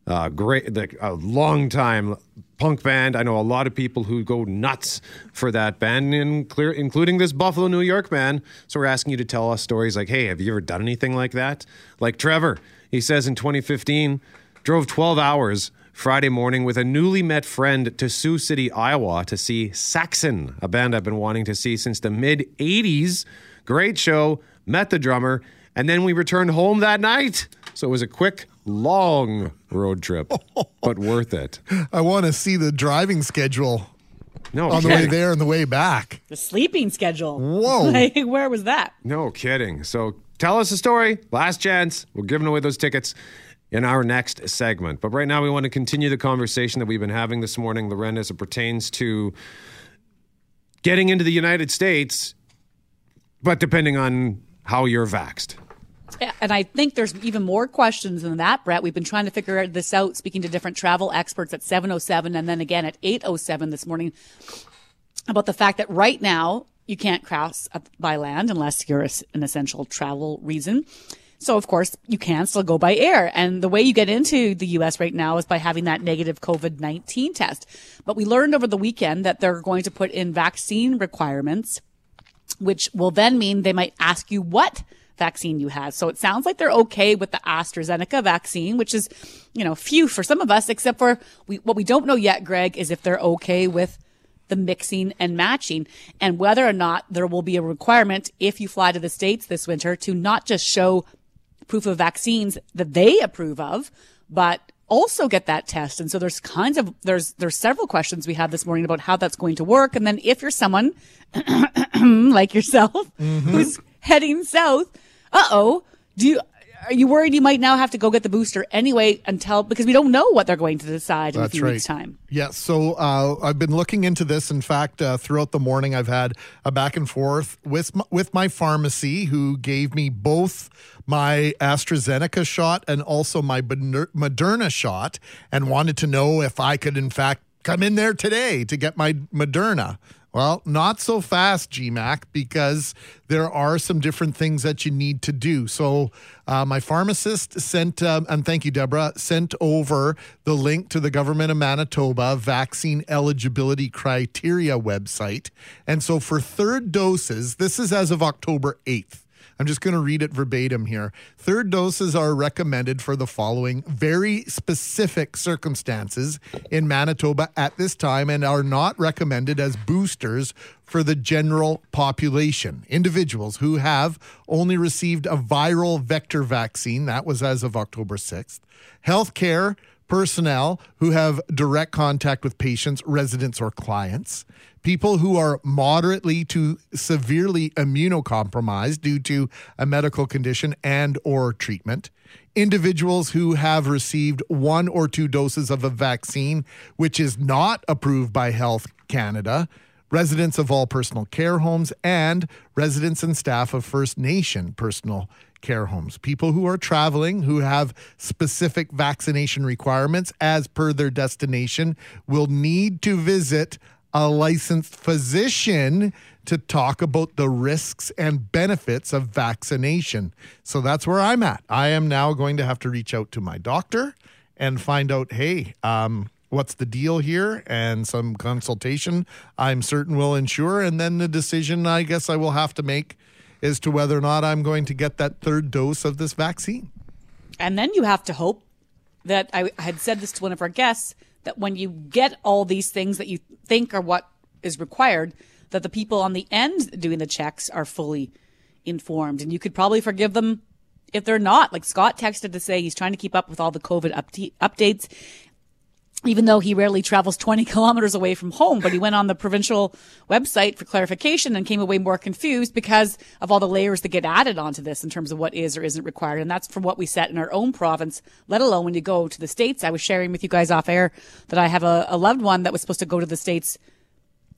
S2: Uh, great, like, a long time punk band. I know a lot of people who go nuts for that band, in clear, including this Buffalo, New York man. So we're asking you to tell us stories like, hey, have you ever done anything like that? Like Trevor, he says in 2015, drove 12 hours Friday morning with a newly met friend to Sioux City, Iowa to see Saxon, a band I've been wanting to see since the mid 80s. Great show, met the drummer, and then we returned home that night. So it was a quick, long road trip, but worth it.
S4: I want to see the driving schedule
S2: No
S4: on the way there and the way back.
S3: The sleeping schedule.
S4: Whoa.
S3: Like, where was that?
S2: No kidding. So tell us a story. Last chance. We're giving away those tickets in our next segment. But right now, we want to continue the conversation that we've been having this morning, Lauren, as it pertains to getting into the United States, but depending on how you're vaxxed.
S3: And I think there's even more questions than that, Brett. We've been trying to figure this out, speaking to different travel experts at 707 and then again at 807 this morning about the fact that right now you can't cross by land unless you're an essential travel reason. So of course you can still go by air. And the way you get into the US right now is by having that negative COVID-19 test. But we learned over the weekend that they're going to put in vaccine requirements which will then mean they might ask you what vaccine you had. So it sounds like they're okay with the AstraZeneca vaccine, which is, you know, few for some of us, except for we, what we don't know yet, Greg, is if they're okay with the mixing and matching and whether or not there will be a requirement if you fly to the States this winter to not just show proof of vaccines that they approve of, but also get that test. And so there's kinds of there's there's several questions we had this morning about how that's going to work. And then if you're someone like yourself mm-hmm. who's heading south, uh oh, do you are you worried you might now have to go get the booster anyway until because we don't know what they're going to decide in a few
S4: right.
S3: weeks time.
S4: Yes. So uh, I've been looking into this. In fact, uh, throughout the morning, I've had a back and forth with my, with my pharmacy, who gave me both my AstraZeneca shot and also my Moderna shot, and wanted to know if I could, in fact, come in there today to get my Moderna. Well, not so fast, GMAC, because there are some different things that you need to do. So, uh, my pharmacist sent, um, and thank you, Deborah, sent over the link to the Government of Manitoba vaccine eligibility criteria website. And so, for third doses, this is as of October 8th. I'm just going to read it verbatim here. Third doses are recommended for the following very specific circumstances in Manitoba at this time and are not recommended as boosters for the general population. Individuals who have only received a viral vector vaccine, that was as of October 6th. Healthcare personnel who have direct contact with patients, residents, or clients, people who are moderately to severely immunocompromised due to a medical condition and or treatment, individuals who have received one or two doses of a vaccine which is not approved by Health Canada, residents of all personal care homes, and residents and staff of First Nation personal care homes. People who are traveling who have specific vaccination requirements as per their destination will need to visit a licensed physician to talk about the risks and benefits of vaccination. So that's where I'm at. I am now going to have to reach out to my doctor and find out hey, um, what's the deal here and some consultation I'm certain will ensure. And then the decision I guess I will have to make as to whether or not I'm going to get that third dose of this vaccine.
S3: And then you have to hope that I, I had said this to one of our guests that when you get all these things that you think are what is required, that the people on the end doing the checks are fully informed. And you could probably forgive them if they're not. Like Scott texted to say he's trying to keep up with all the COVID update, updates even though he rarely travels 20 kilometers away from home, but he went on the provincial website for clarification and came away more confused because of all the layers that get added onto this in terms of what is or isn't required. And that's from what we set in our own province, let alone when you go to the States. I was sharing with you guys off air that I have a, a loved one that was supposed to go to the States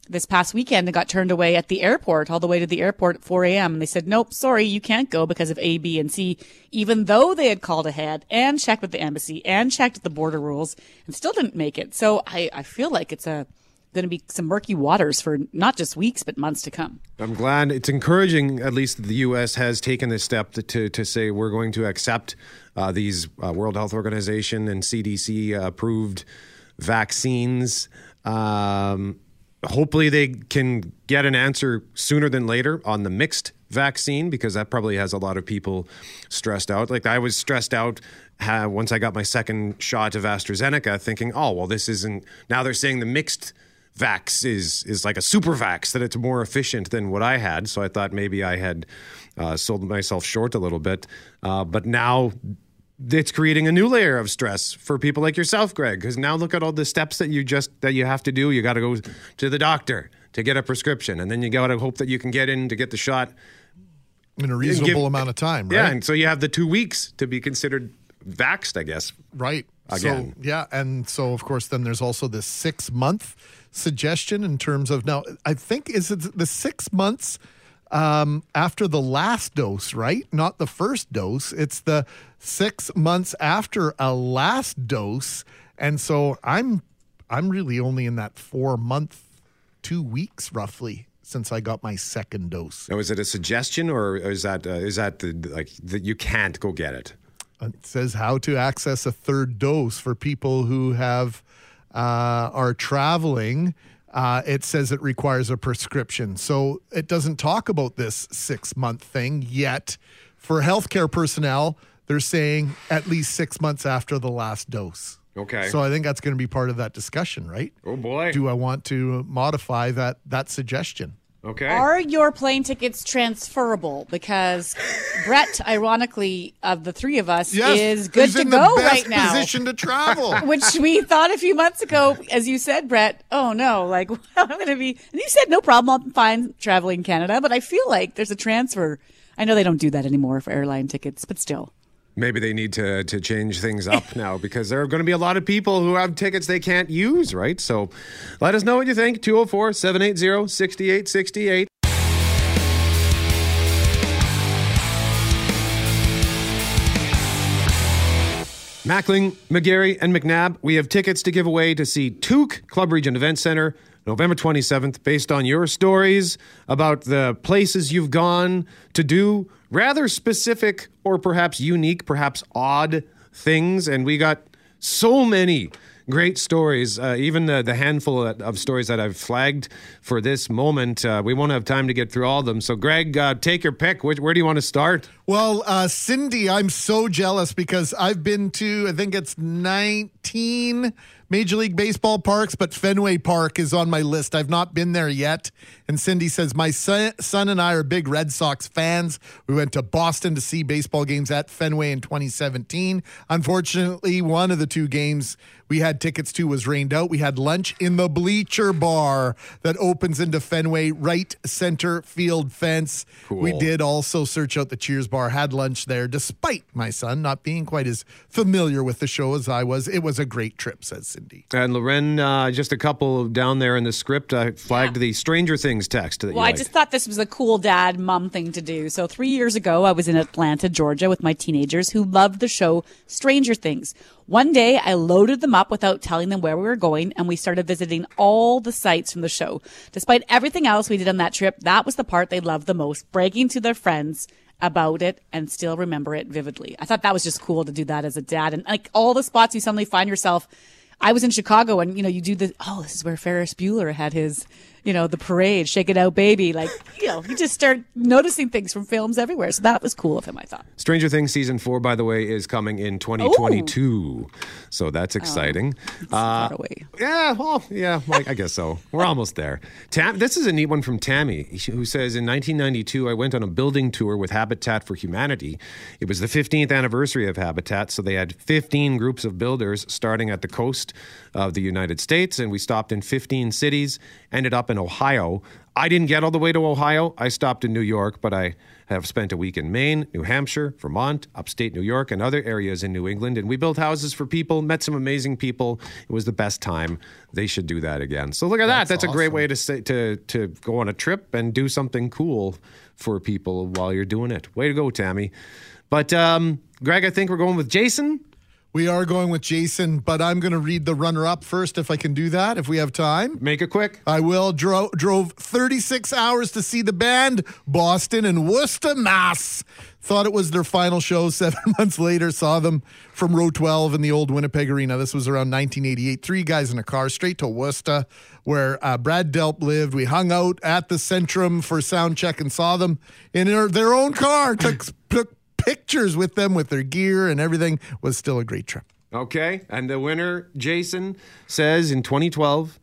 S3: this past weekend and got turned away at the airport, all the way to the airport at 4 a.m. And they said, nope, sorry, you can't go because of A, B, and C, even though they had called ahead and checked with the embassy and checked the border rules and still didn't make it. So I, I feel like it's a, going to be some murky waters for not just weeks, but months to come.
S2: I'm glad it's encouraging, at least the U.S. has taken this step to, to, to say we're going to accept uh, these uh, World Health Organization and CDC approved vaccines. Um, hopefully they can get an answer sooner than later on the mixed vaccine because that probably has a lot of people stressed out. Like I was stressed out uh, once I got my second shot of AstraZeneca, thinking, oh well, this isn't. Now they're saying the mixed vax is is like a super vax that it's more efficient than what I had. So I thought maybe I had uh, sold myself short a little bit. Uh, but now it's creating a new layer of stress for people like yourself, Greg. Because now look at all the steps that you just that you have to do. You got to go to the doctor to get a prescription, and then you got to hope that you can get in to get the shot
S4: in a reasonable give, amount of time. Right?
S2: Yeah, and so you have the two weeks to be considered vaxxed, I guess.
S4: Right.
S2: Again.
S4: So, yeah, and so of course then there's also this six month suggestion in terms of now I think is it the six months um, after the last dose, right? Not the first dose. It's the six months after a last dose, and so I'm I'm really only in that four month, two weeks roughly since I got my second dose.
S2: Now, is it a suggestion or is that uh, is that the, like that you can't go get it?
S4: It says how to access a third dose for people who have uh, are traveling uh, it says it requires a prescription. So it doesn't talk about this six month thing yet. For healthcare personnel, they're saying at least six months after the last dose.
S2: Okay.
S4: So I think that's going to be part of that discussion, right?
S2: Oh boy.
S4: Do I want to modify that that suggestion?
S2: Okay.
S3: Are your plane tickets transferable? Because Brett, ironically, of the three of us,
S4: yes,
S3: is good to go right now.
S4: Position to travel,
S3: which we thought a few months ago, as you said, Brett. Oh no, like I'm going to be. And you said no problem, I'm fine traveling Canada. But I feel like there's a transfer. I know they don't do that anymore for airline tickets, but still.
S2: Maybe they need to to change things up now because there are going to be a lot of people who have tickets they can't use, right? So let us know what you think. 204 780 6868. Mackling, McGarry, and McNabb, we have tickets to give away to see Toque Club Regent Event Center November 27th, based on your stories about the places you've gone to do rather specific or perhaps unique, perhaps odd things. And we got so many great stories. Uh, even the, the handful of stories that I've flagged for this moment, uh, we won't have time to get through all of them. So, Greg, uh, take your pick. Where, where, do you want to start?
S4: Well, uh, Cindy, I'm so jealous because I've been to, I think it's 19 Major League Baseball parks, but Fenway Park is on my list. I've not been there yet. And Cindy says, My son, son and I are big Red Sox fans. We went to Boston to see baseball games at Fenway in 2017. Unfortunately, one of the two games we had tickets to was rained out. We had lunch in the bleacher bar that opens into Fenway right center field fence.
S2: Cool.
S4: We did also search out the Cheers bar, had lunch there, despite my son not being quite as familiar with the show as I was. It was a great trip, says Cindy.
S2: And Lauren, uh, just a couple down there in the script, I flagged yeah. the Stranger Things text. That
S3: well, I just thought this was a cool dad mom thing to do. So three years ago, I was in Atlanta, Georgia with my teenagers who loved the show Stranger Things. One day, I loaded them up without telling them where we were going, and we started visiting all the sites from the show. Despite everything else we did on that trip, that was the part they loved the most, bragging to their friends about it and still remember it vividly. I thought that was just cool to do that as a dad. And like all the spots you suddenly find yourself. I was in Chicago and, you know, you do the, oh, this is where Ferris Bueller had his, you know, the parade, shake it out, baby. Like, you know, you just start noticing things from films everywhere. So that was cool of him, I thought.
S2: Stranger Things season four, by the way, is coming in 2022. So that's exciting. Uh, yeah, well, yeah, well, I guess so. We're almost there. Tam, this is a neat one from Tammy, who says In 1992, I went on a building tour with Habitat for Humanity. It was the 15th anniversary of Habitat, so they had 15 groups of builders starting at the coast of the United States, and we stopped in 15 cities, ended up in Ohio. I didn't get all the way to Ohio. I stopped in New York, but I have spent a week in Maine, New Hampshire, Vermont, upstate New York, and other areas in New England. And we built houses for people, met some amazing people. It was the best time. They should do that again. So look at that.
S4: That's
S2: That's a great way to say, to to go on a trip and do something cool for people while you're doing it. Way to go, Tammy. But um, Greg, I think we're going with Jason.
S4: We are going with Jason, but I'm going to read the runner up first if I can do that, if we have time.
S2: Make it quick.
S4: I will. Dro- drove 36 hours to see the band, Boston and Worcester, Mass. Thought it was their final show. Seven months later, saw them from row 12 in the old Winnipeg Arena. This was around 1988. Three guys in a car straight to Worcester, where uh, Brad Delp lived. We hung out at the Centrum for sound check and saw them in their, their own car. Took, took pictures with them with their gear and everything. Was still a great trip.
S2: Okay. And the winner, Jason, says in 2012,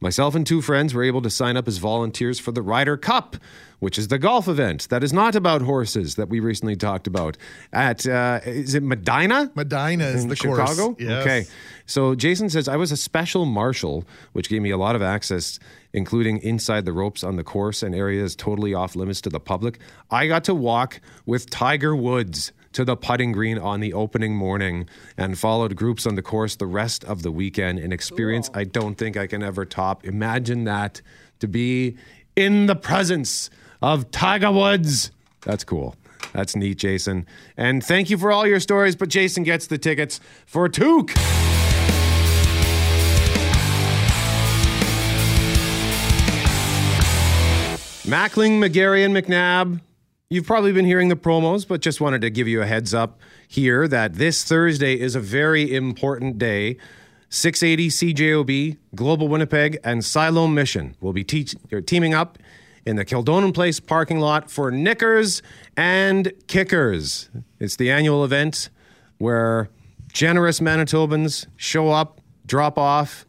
S2: myself and two friends were able to sign up as volunteers for the Ryder Cup, which is the golf event that is not about horses that we recently talked about. At, uh, is it Medinah?
S4: Medinah is
S2: in
S4: the
S2: Chicago?
S4: course. Yes.
S2: Okay. So Jason says, I was a special marshal, which gave me a lot of access, including inside the ropes on the course and areas totally off limits to the public. I got to walk with Tiger Woods to the putting green on the opening morning and followed groups on the course the rest of the weekend. An experience I don't think I can ever top. Imagine that to be in the presence of Tiger Woods. That's cool. That's neat, Jason. And thank you for all your stories, but Jason gets the tickets for Toque. Mackling, McGarry, and McNabb. You've probably been hearing the promos, but just wanted to give you a heads up here that this Thursday is a very important day. 680 CJOB, Global Winnipeg, and Siloam Mission will be teach- er, teaming up in the Kildonan Place parking lot for Knickers and Kickers. It's the annual event where generous Manitobans show up, drop off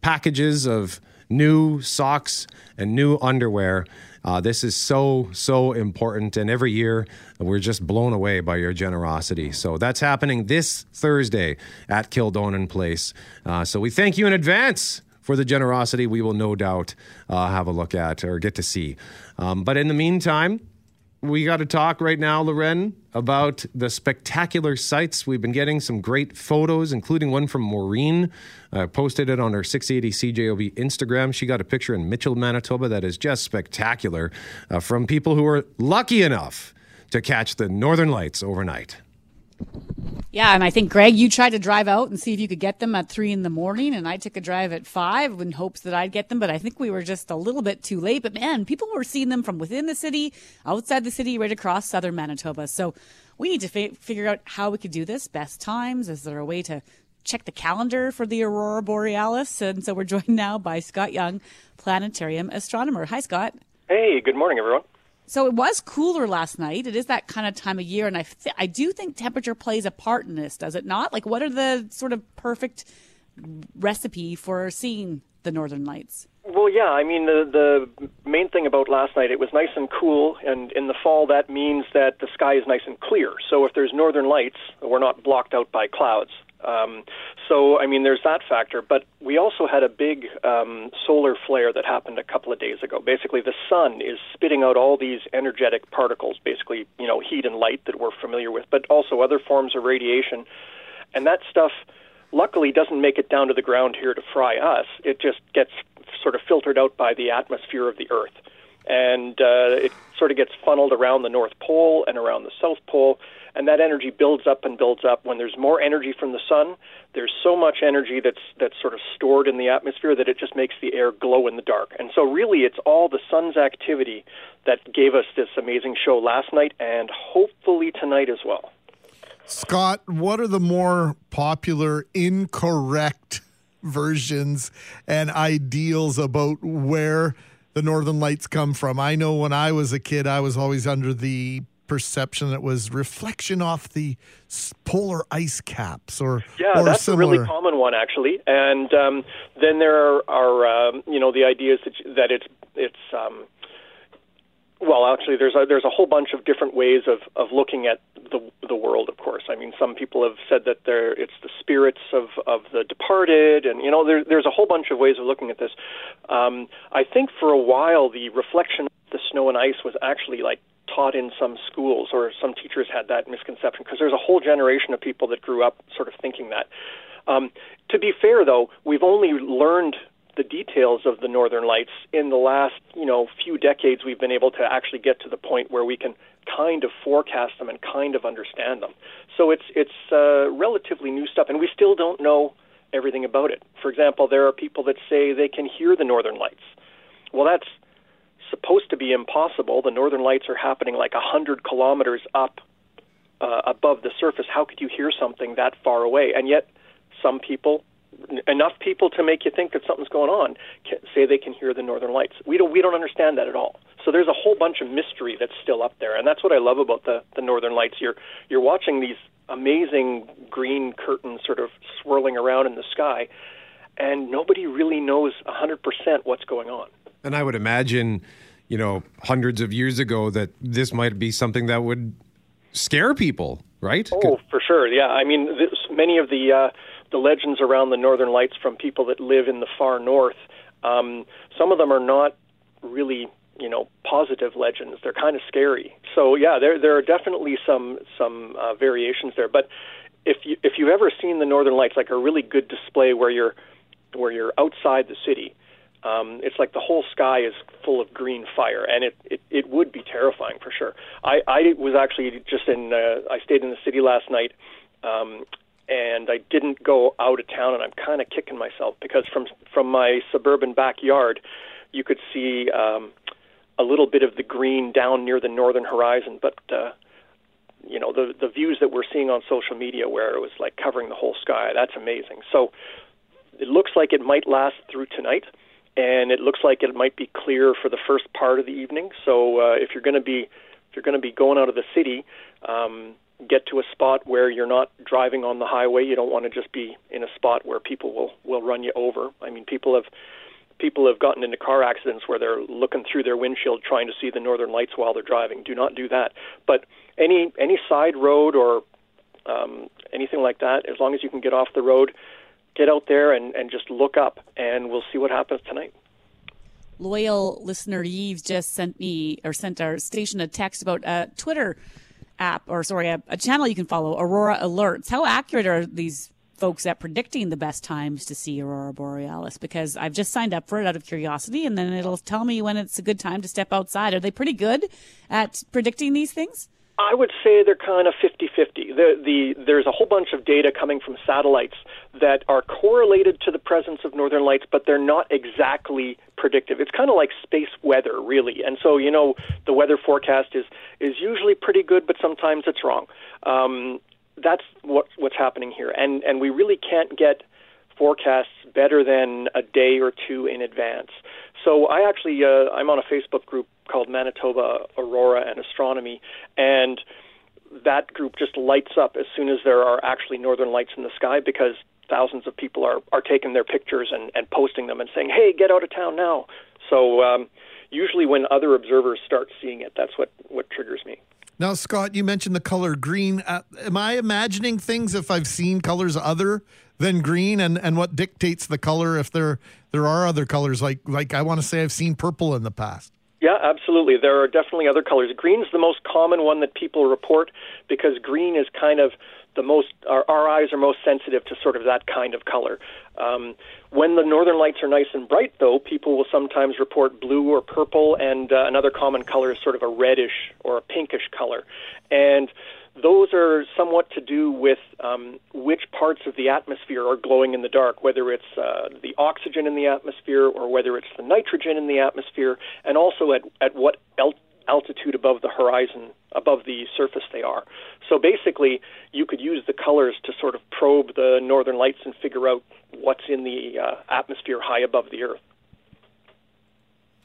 S2: packages of new socks and new underwear. Uh, this is so, so important. And every year, we're just blown away by your generosity. So that's happening this Thursday at Kildonan Place. Uh, so we thank you in advance for the generosity we will no doubt uh, have a look at or get to see. Um, but in the meantime, we got to talk right now, Lauren, about the spectacular sights. We've been getting some great photos, including one from Maureen. Uh, posted it on her 680 CJOB Instagram. She got a picture in Mitchell, Manitoba that is just spectacular uh, from people who were lucky enough to catch the Northern Lights overnight.
S3: Yeah, and I think Greg, you tried to drive out and see if you could get them at three in the morning, and I took a drive at five in hopes that I'd get them, but I think we were just a little bit too late. But man, people were seeing them from within the city, outside the city, right across southern Manitoba. So we need to fi- figure out how we could do this. Best times. Is there a way to check the calendar for the aurora borealis? And so we're joined now by Scott Young, planetarium astronomer. Hi, Scott.
S23: Hey, good morning, everyone.
S3: So it was cooler last night. It is that kind of time of year, and I th- I do think temperature plays a part in this, does it not? Like, what are the sort of perfect recipe for seeing the northern lights?
S23: Well, yeah, I mean, the, the main thing about last night, it was nice and cool, and in the fall, that means that the sky is nice and clear. So if there's northern lights, we're not blocked out by clouds. Um, so, I mean, there's that factor. But we also had a big um, solar flare that happened a couple of days ago. Basically, the sun is spitting out all these energetic particles, basically, you know, heat and light that we're familiar with, but also other forms of radiation. And that stuff, luckily, doesn't make it down to the ground here to fry us. It just gets sort of filtered out by the atmosphere of the Earth. And uh, it sort of gets funneled around the North Pole and around the South Pole and that energy builds up and builds up. When there's more energy from the sun, there's so much energy that's that's sort of stored in the atmosphere that it just makes the air glow in the dark. And so really it's all the sun's activity that gave us this amazing show last night and hopefully tonight as well.
S4: Scott, what are the more popular incorrect versions and ideals about where the northern lights come from. I know when I was a kid, I was always under the perception that it was reflection off the polar ice caps or
S23: Yeah,
S4: or
S23: that's
S4: similar.
S23: a really common one actually. And um, then there are, are um, you know the ideas that that it's it's um, well actually there's a, there's a whole bunch of different ways of, of looking at the the world. Of course, I mean some people have said that there it's the spirits of, of the departed, and you know there, there's a whole bunch of ways of looking at this. Um, I think for a while the reflection of the snow and ice was actually like taught in some schools or some teachers had that misconception because there's a whole generation of people that grew up sort of thinking that. Um, to be fair, though, we've only learned the details of the northern lights in the last, you know, few decades. We've been able to actually get to the point where we can kind of forecast them and kind of understand them. So it's it's uh, relatively new stuff, and we still don't know everything about it. For example, there are people that say they can hear the northern lights. Well, that's supposed to be impossible. The northern lights are happening like a hundred kilometers up uh, above the surface. How could you hear something that far away? And yet, some people, enough people to make you think that something's going on, say they can hear the northern lights. We don't we don't understand that at all. So there's a whole bunch of mystery that's still up there, and that's what I love about the the northern lights. You're you're watching these amazing green curtains sort of swirling around in the sky, and nobody really knows 100% what's going on.
S2: And I would imagine, you know, hundreds of years ago that this might be something that would scare people, right?
S23: Oh, for sure. Yeah, I mean, this, many of the uh, the legends around the Northern Lights from people that live in the far north, um, some of them are not really, you know, positive legends. They're kind of scary. So yeah, there there are definitely some some uh, variations there. But if you if you've ever seen the Northern Lights, like a really good display where you're where you're outside the city. Um, it's like the whole sky is full of green fire, and it, it, it would be terrifying for sure. I, I was actually just in, uh, I stayed in the city last night, um, and I didn't go out of town, and I'm kind of kicking myself because from from my suburban backyard, you could see um, a little bit of the green down near the northern horizon, but uh, you know the the views that we're seeing on social media where it was like covering the whole sky, that's amazing. So it looks like it might last through tonight and it looks like it might be clear for the first part of the evening. So uh, if you're going to be if you're going to be going out of the city, um, get to a spot where you're not driving on the highway. You don't want to just be in a spot where people will will run you over. I mean, people have people have gotten into car accidents where they're looking through their windshield trying to see the northern lights while they're driving. Do not do that. But any any side road or um, anything like that, as long as you can get off the road, get out there and, and just look up, and we'll see what happens tonight.
S3: Loyal listener Yves just sent me or sent our station a text about a Twitter app or sorry, a, a channel you can follow, Aurora Alerts. How accurate are these folks at predicting the best times to see Aurora Borealis? Because I've just signed up for it out of curiosity and then it'll tell me when it's a good time to step outside. Are they pretty good at predicting these things?
S23: I would say they're kind of 50-50. The, the, there's a whole bunch of data coming from satellites that are correlated to the presence of northern lights, but they're not exactly predictive. It's kind of like space weather, really. And so, you know, the weather forecast is is usually pretty good, but sometimes it's wrong. Um, that's what what's happening here, and and we really can't get forecasts better than a day or two in advance. So I actually uh, I'm on a Facebook group called Manitoba Aurora and Astronomy, and that group just lights up as soon as there are actually northern lights in the sky because thousands of people are, are taking their pictures and, and posting them and saying, hey, get out of town now. So um, usually when other observers start seeing it, that's what, what triggers me.
S4: Now, Scott, you mentioned the color green. Uh, am I imagining things if I've seen colors other than green, and, and what dictates the color if there there are other colors? Like like I want to say I've seen purple in the past.
S23: Yeah, absolutely. There are definitely other colors. Green's the most common one that people report because green is kind of the most our, our eyes are most sensitive to sort of that kind of color. Um, when the northern lights are nice and bright, though, people will sometimes report blue or purple, and uh, another common color is sort of a reddish or a pinkish color. And those are somewhat to do with um, which parts of the atmosphere are glowing in the dark, whether it's uh, the oxygen in the atmosphere or whether it's the nitrogen in the atmosphere, and also at, at what altitude above the horizon, above the surface they are. So basically, you could use the colors to sort of probe the northern lights and figure out what's in the uh, atmosphere high above the Earth.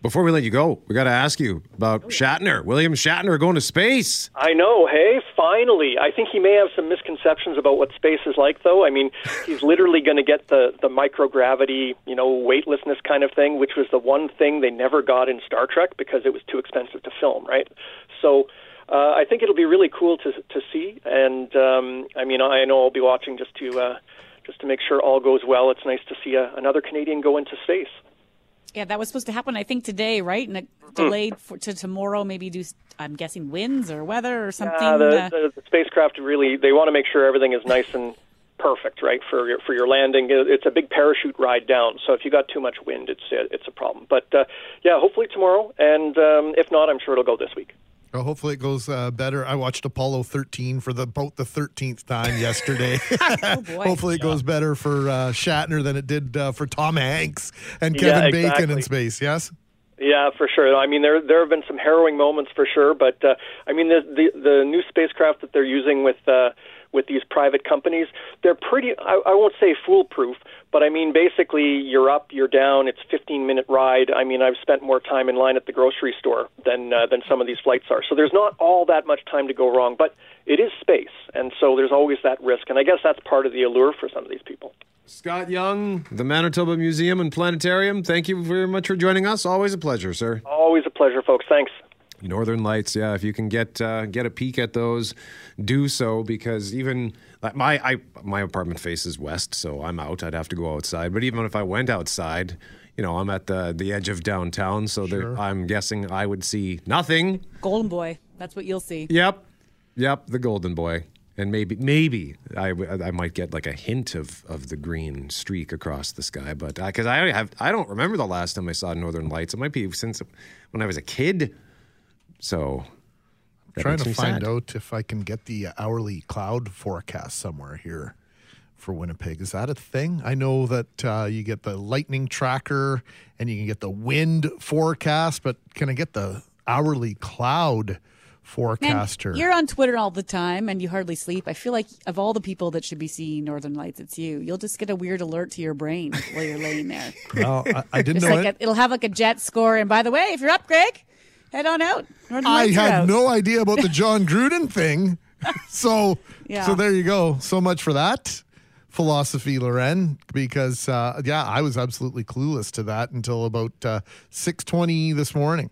S2: Before we let you go, we got to ask you about Shatner. William Shatner going to space.
S23: I know, hey, finally. I think he may have some misconceptions about what space is like, though. I mean, he's literally going to get the, the microgravity, you know, weightlessness kind of thing, which was the one thing they never got in Star Trek because it was too expensive to film, right? So uh, I think it'll be really cool to to see. And um, I mean, I know I'll be watching just to uh, just to make sure all goes well. It's nice to see a, another Canadian go into space.
S3: Yeah, that was supposed to happen, I think, today, right? And it delayed for, to tomorrow, maybe do, I'm guessing, winds or weather or something.
S23: Yeah, the,
S3: uh,
S23: the, the spacecraft really they want to make sure everything is nice and perfect, right, for your, for your landing. It's a big parachute ride down, so if you got too much wind, it's it's a problem. But uh, yeah, hopefully tomorrow, and um, if not, I'm sure it'll go this week.
S4: Well, hopefully it goes uh, better. I watched Apollo 13 for the about the 13th time yesterday.
S3: Oh,
S4: hopefully it goes better for uh, Shatner than it did uh, for Tom Hanks and
S23: Yeah,
S4: Kevin Bacon in space. Yes.
S23: Yeah, for sure. I mean, there there have been some harrowing moments for sure, but uh, I mean, the, the the new spacecraft that they're using with uh, with these private companies, they're pretty. I, I won't say foolproof, but I mean, basically, you're up, you're down. It's a 15 minute ride. I mean, I've spent more time in line at the grocery store than uh, than some of these flights are. So there's not all that much time to go wrong, but it is space, and so there's always that risk. And I guess that's part of the allure for some of these people.
S2: Scott Young, the Manitoba Museum and Planetarium. Thank you very much for joining us. Always a pleasure, sir.
S23: Always a pleasure, folks. Thanks.
S2: Northern Lights, yeah. If you can get uh, get a peek at those, do so because even my I my apartment faces west, so I'm out. I'd have to go outside. But even if I went outside, you know, I'm at the the edge of downtown, so there, I'm guessing I would see nothing.
S3: Golden Boy. That's what you'll see.
S2: Yep, yep, the Golden Boy, and maybe maybe I, I might get like a hint of of the green streak across the sky, but because I have I don't remember the last time I saw Northern Lights. It might be since when I was a kid. So I'm
S4: Trying to find
S2: sad.
S4: out if I can get the hourly cloud forecast somewhere here for Winnipeg. Is that a thing? I know that uh, you get the lightning tracker and you can get the wind forecast, but can I get the hourly cloud
S3: Man,
S4: forecaster?
S3: you're on Twitter all the time and you hardly sleep. I feel like of all the people that should be seeing Northern Lights, it's you. You'll just get a weird alert to your brain while you're laying there.
S4: Well, I, I didn't
S3: It's
S4: know
S3: like
S4: it.
S3: a, it'll have like a jet score. And by the way, if you're up, Greg, head on out.
S4: I had
S3: out.
S4: no idea about the Jon Gruden thing. So,
S3: Yeah.
S4: so there you go. So much for that philosophy, Lauren. Because uh, yeah, I was absolutely clueless to that until about uh, six twenty this morning.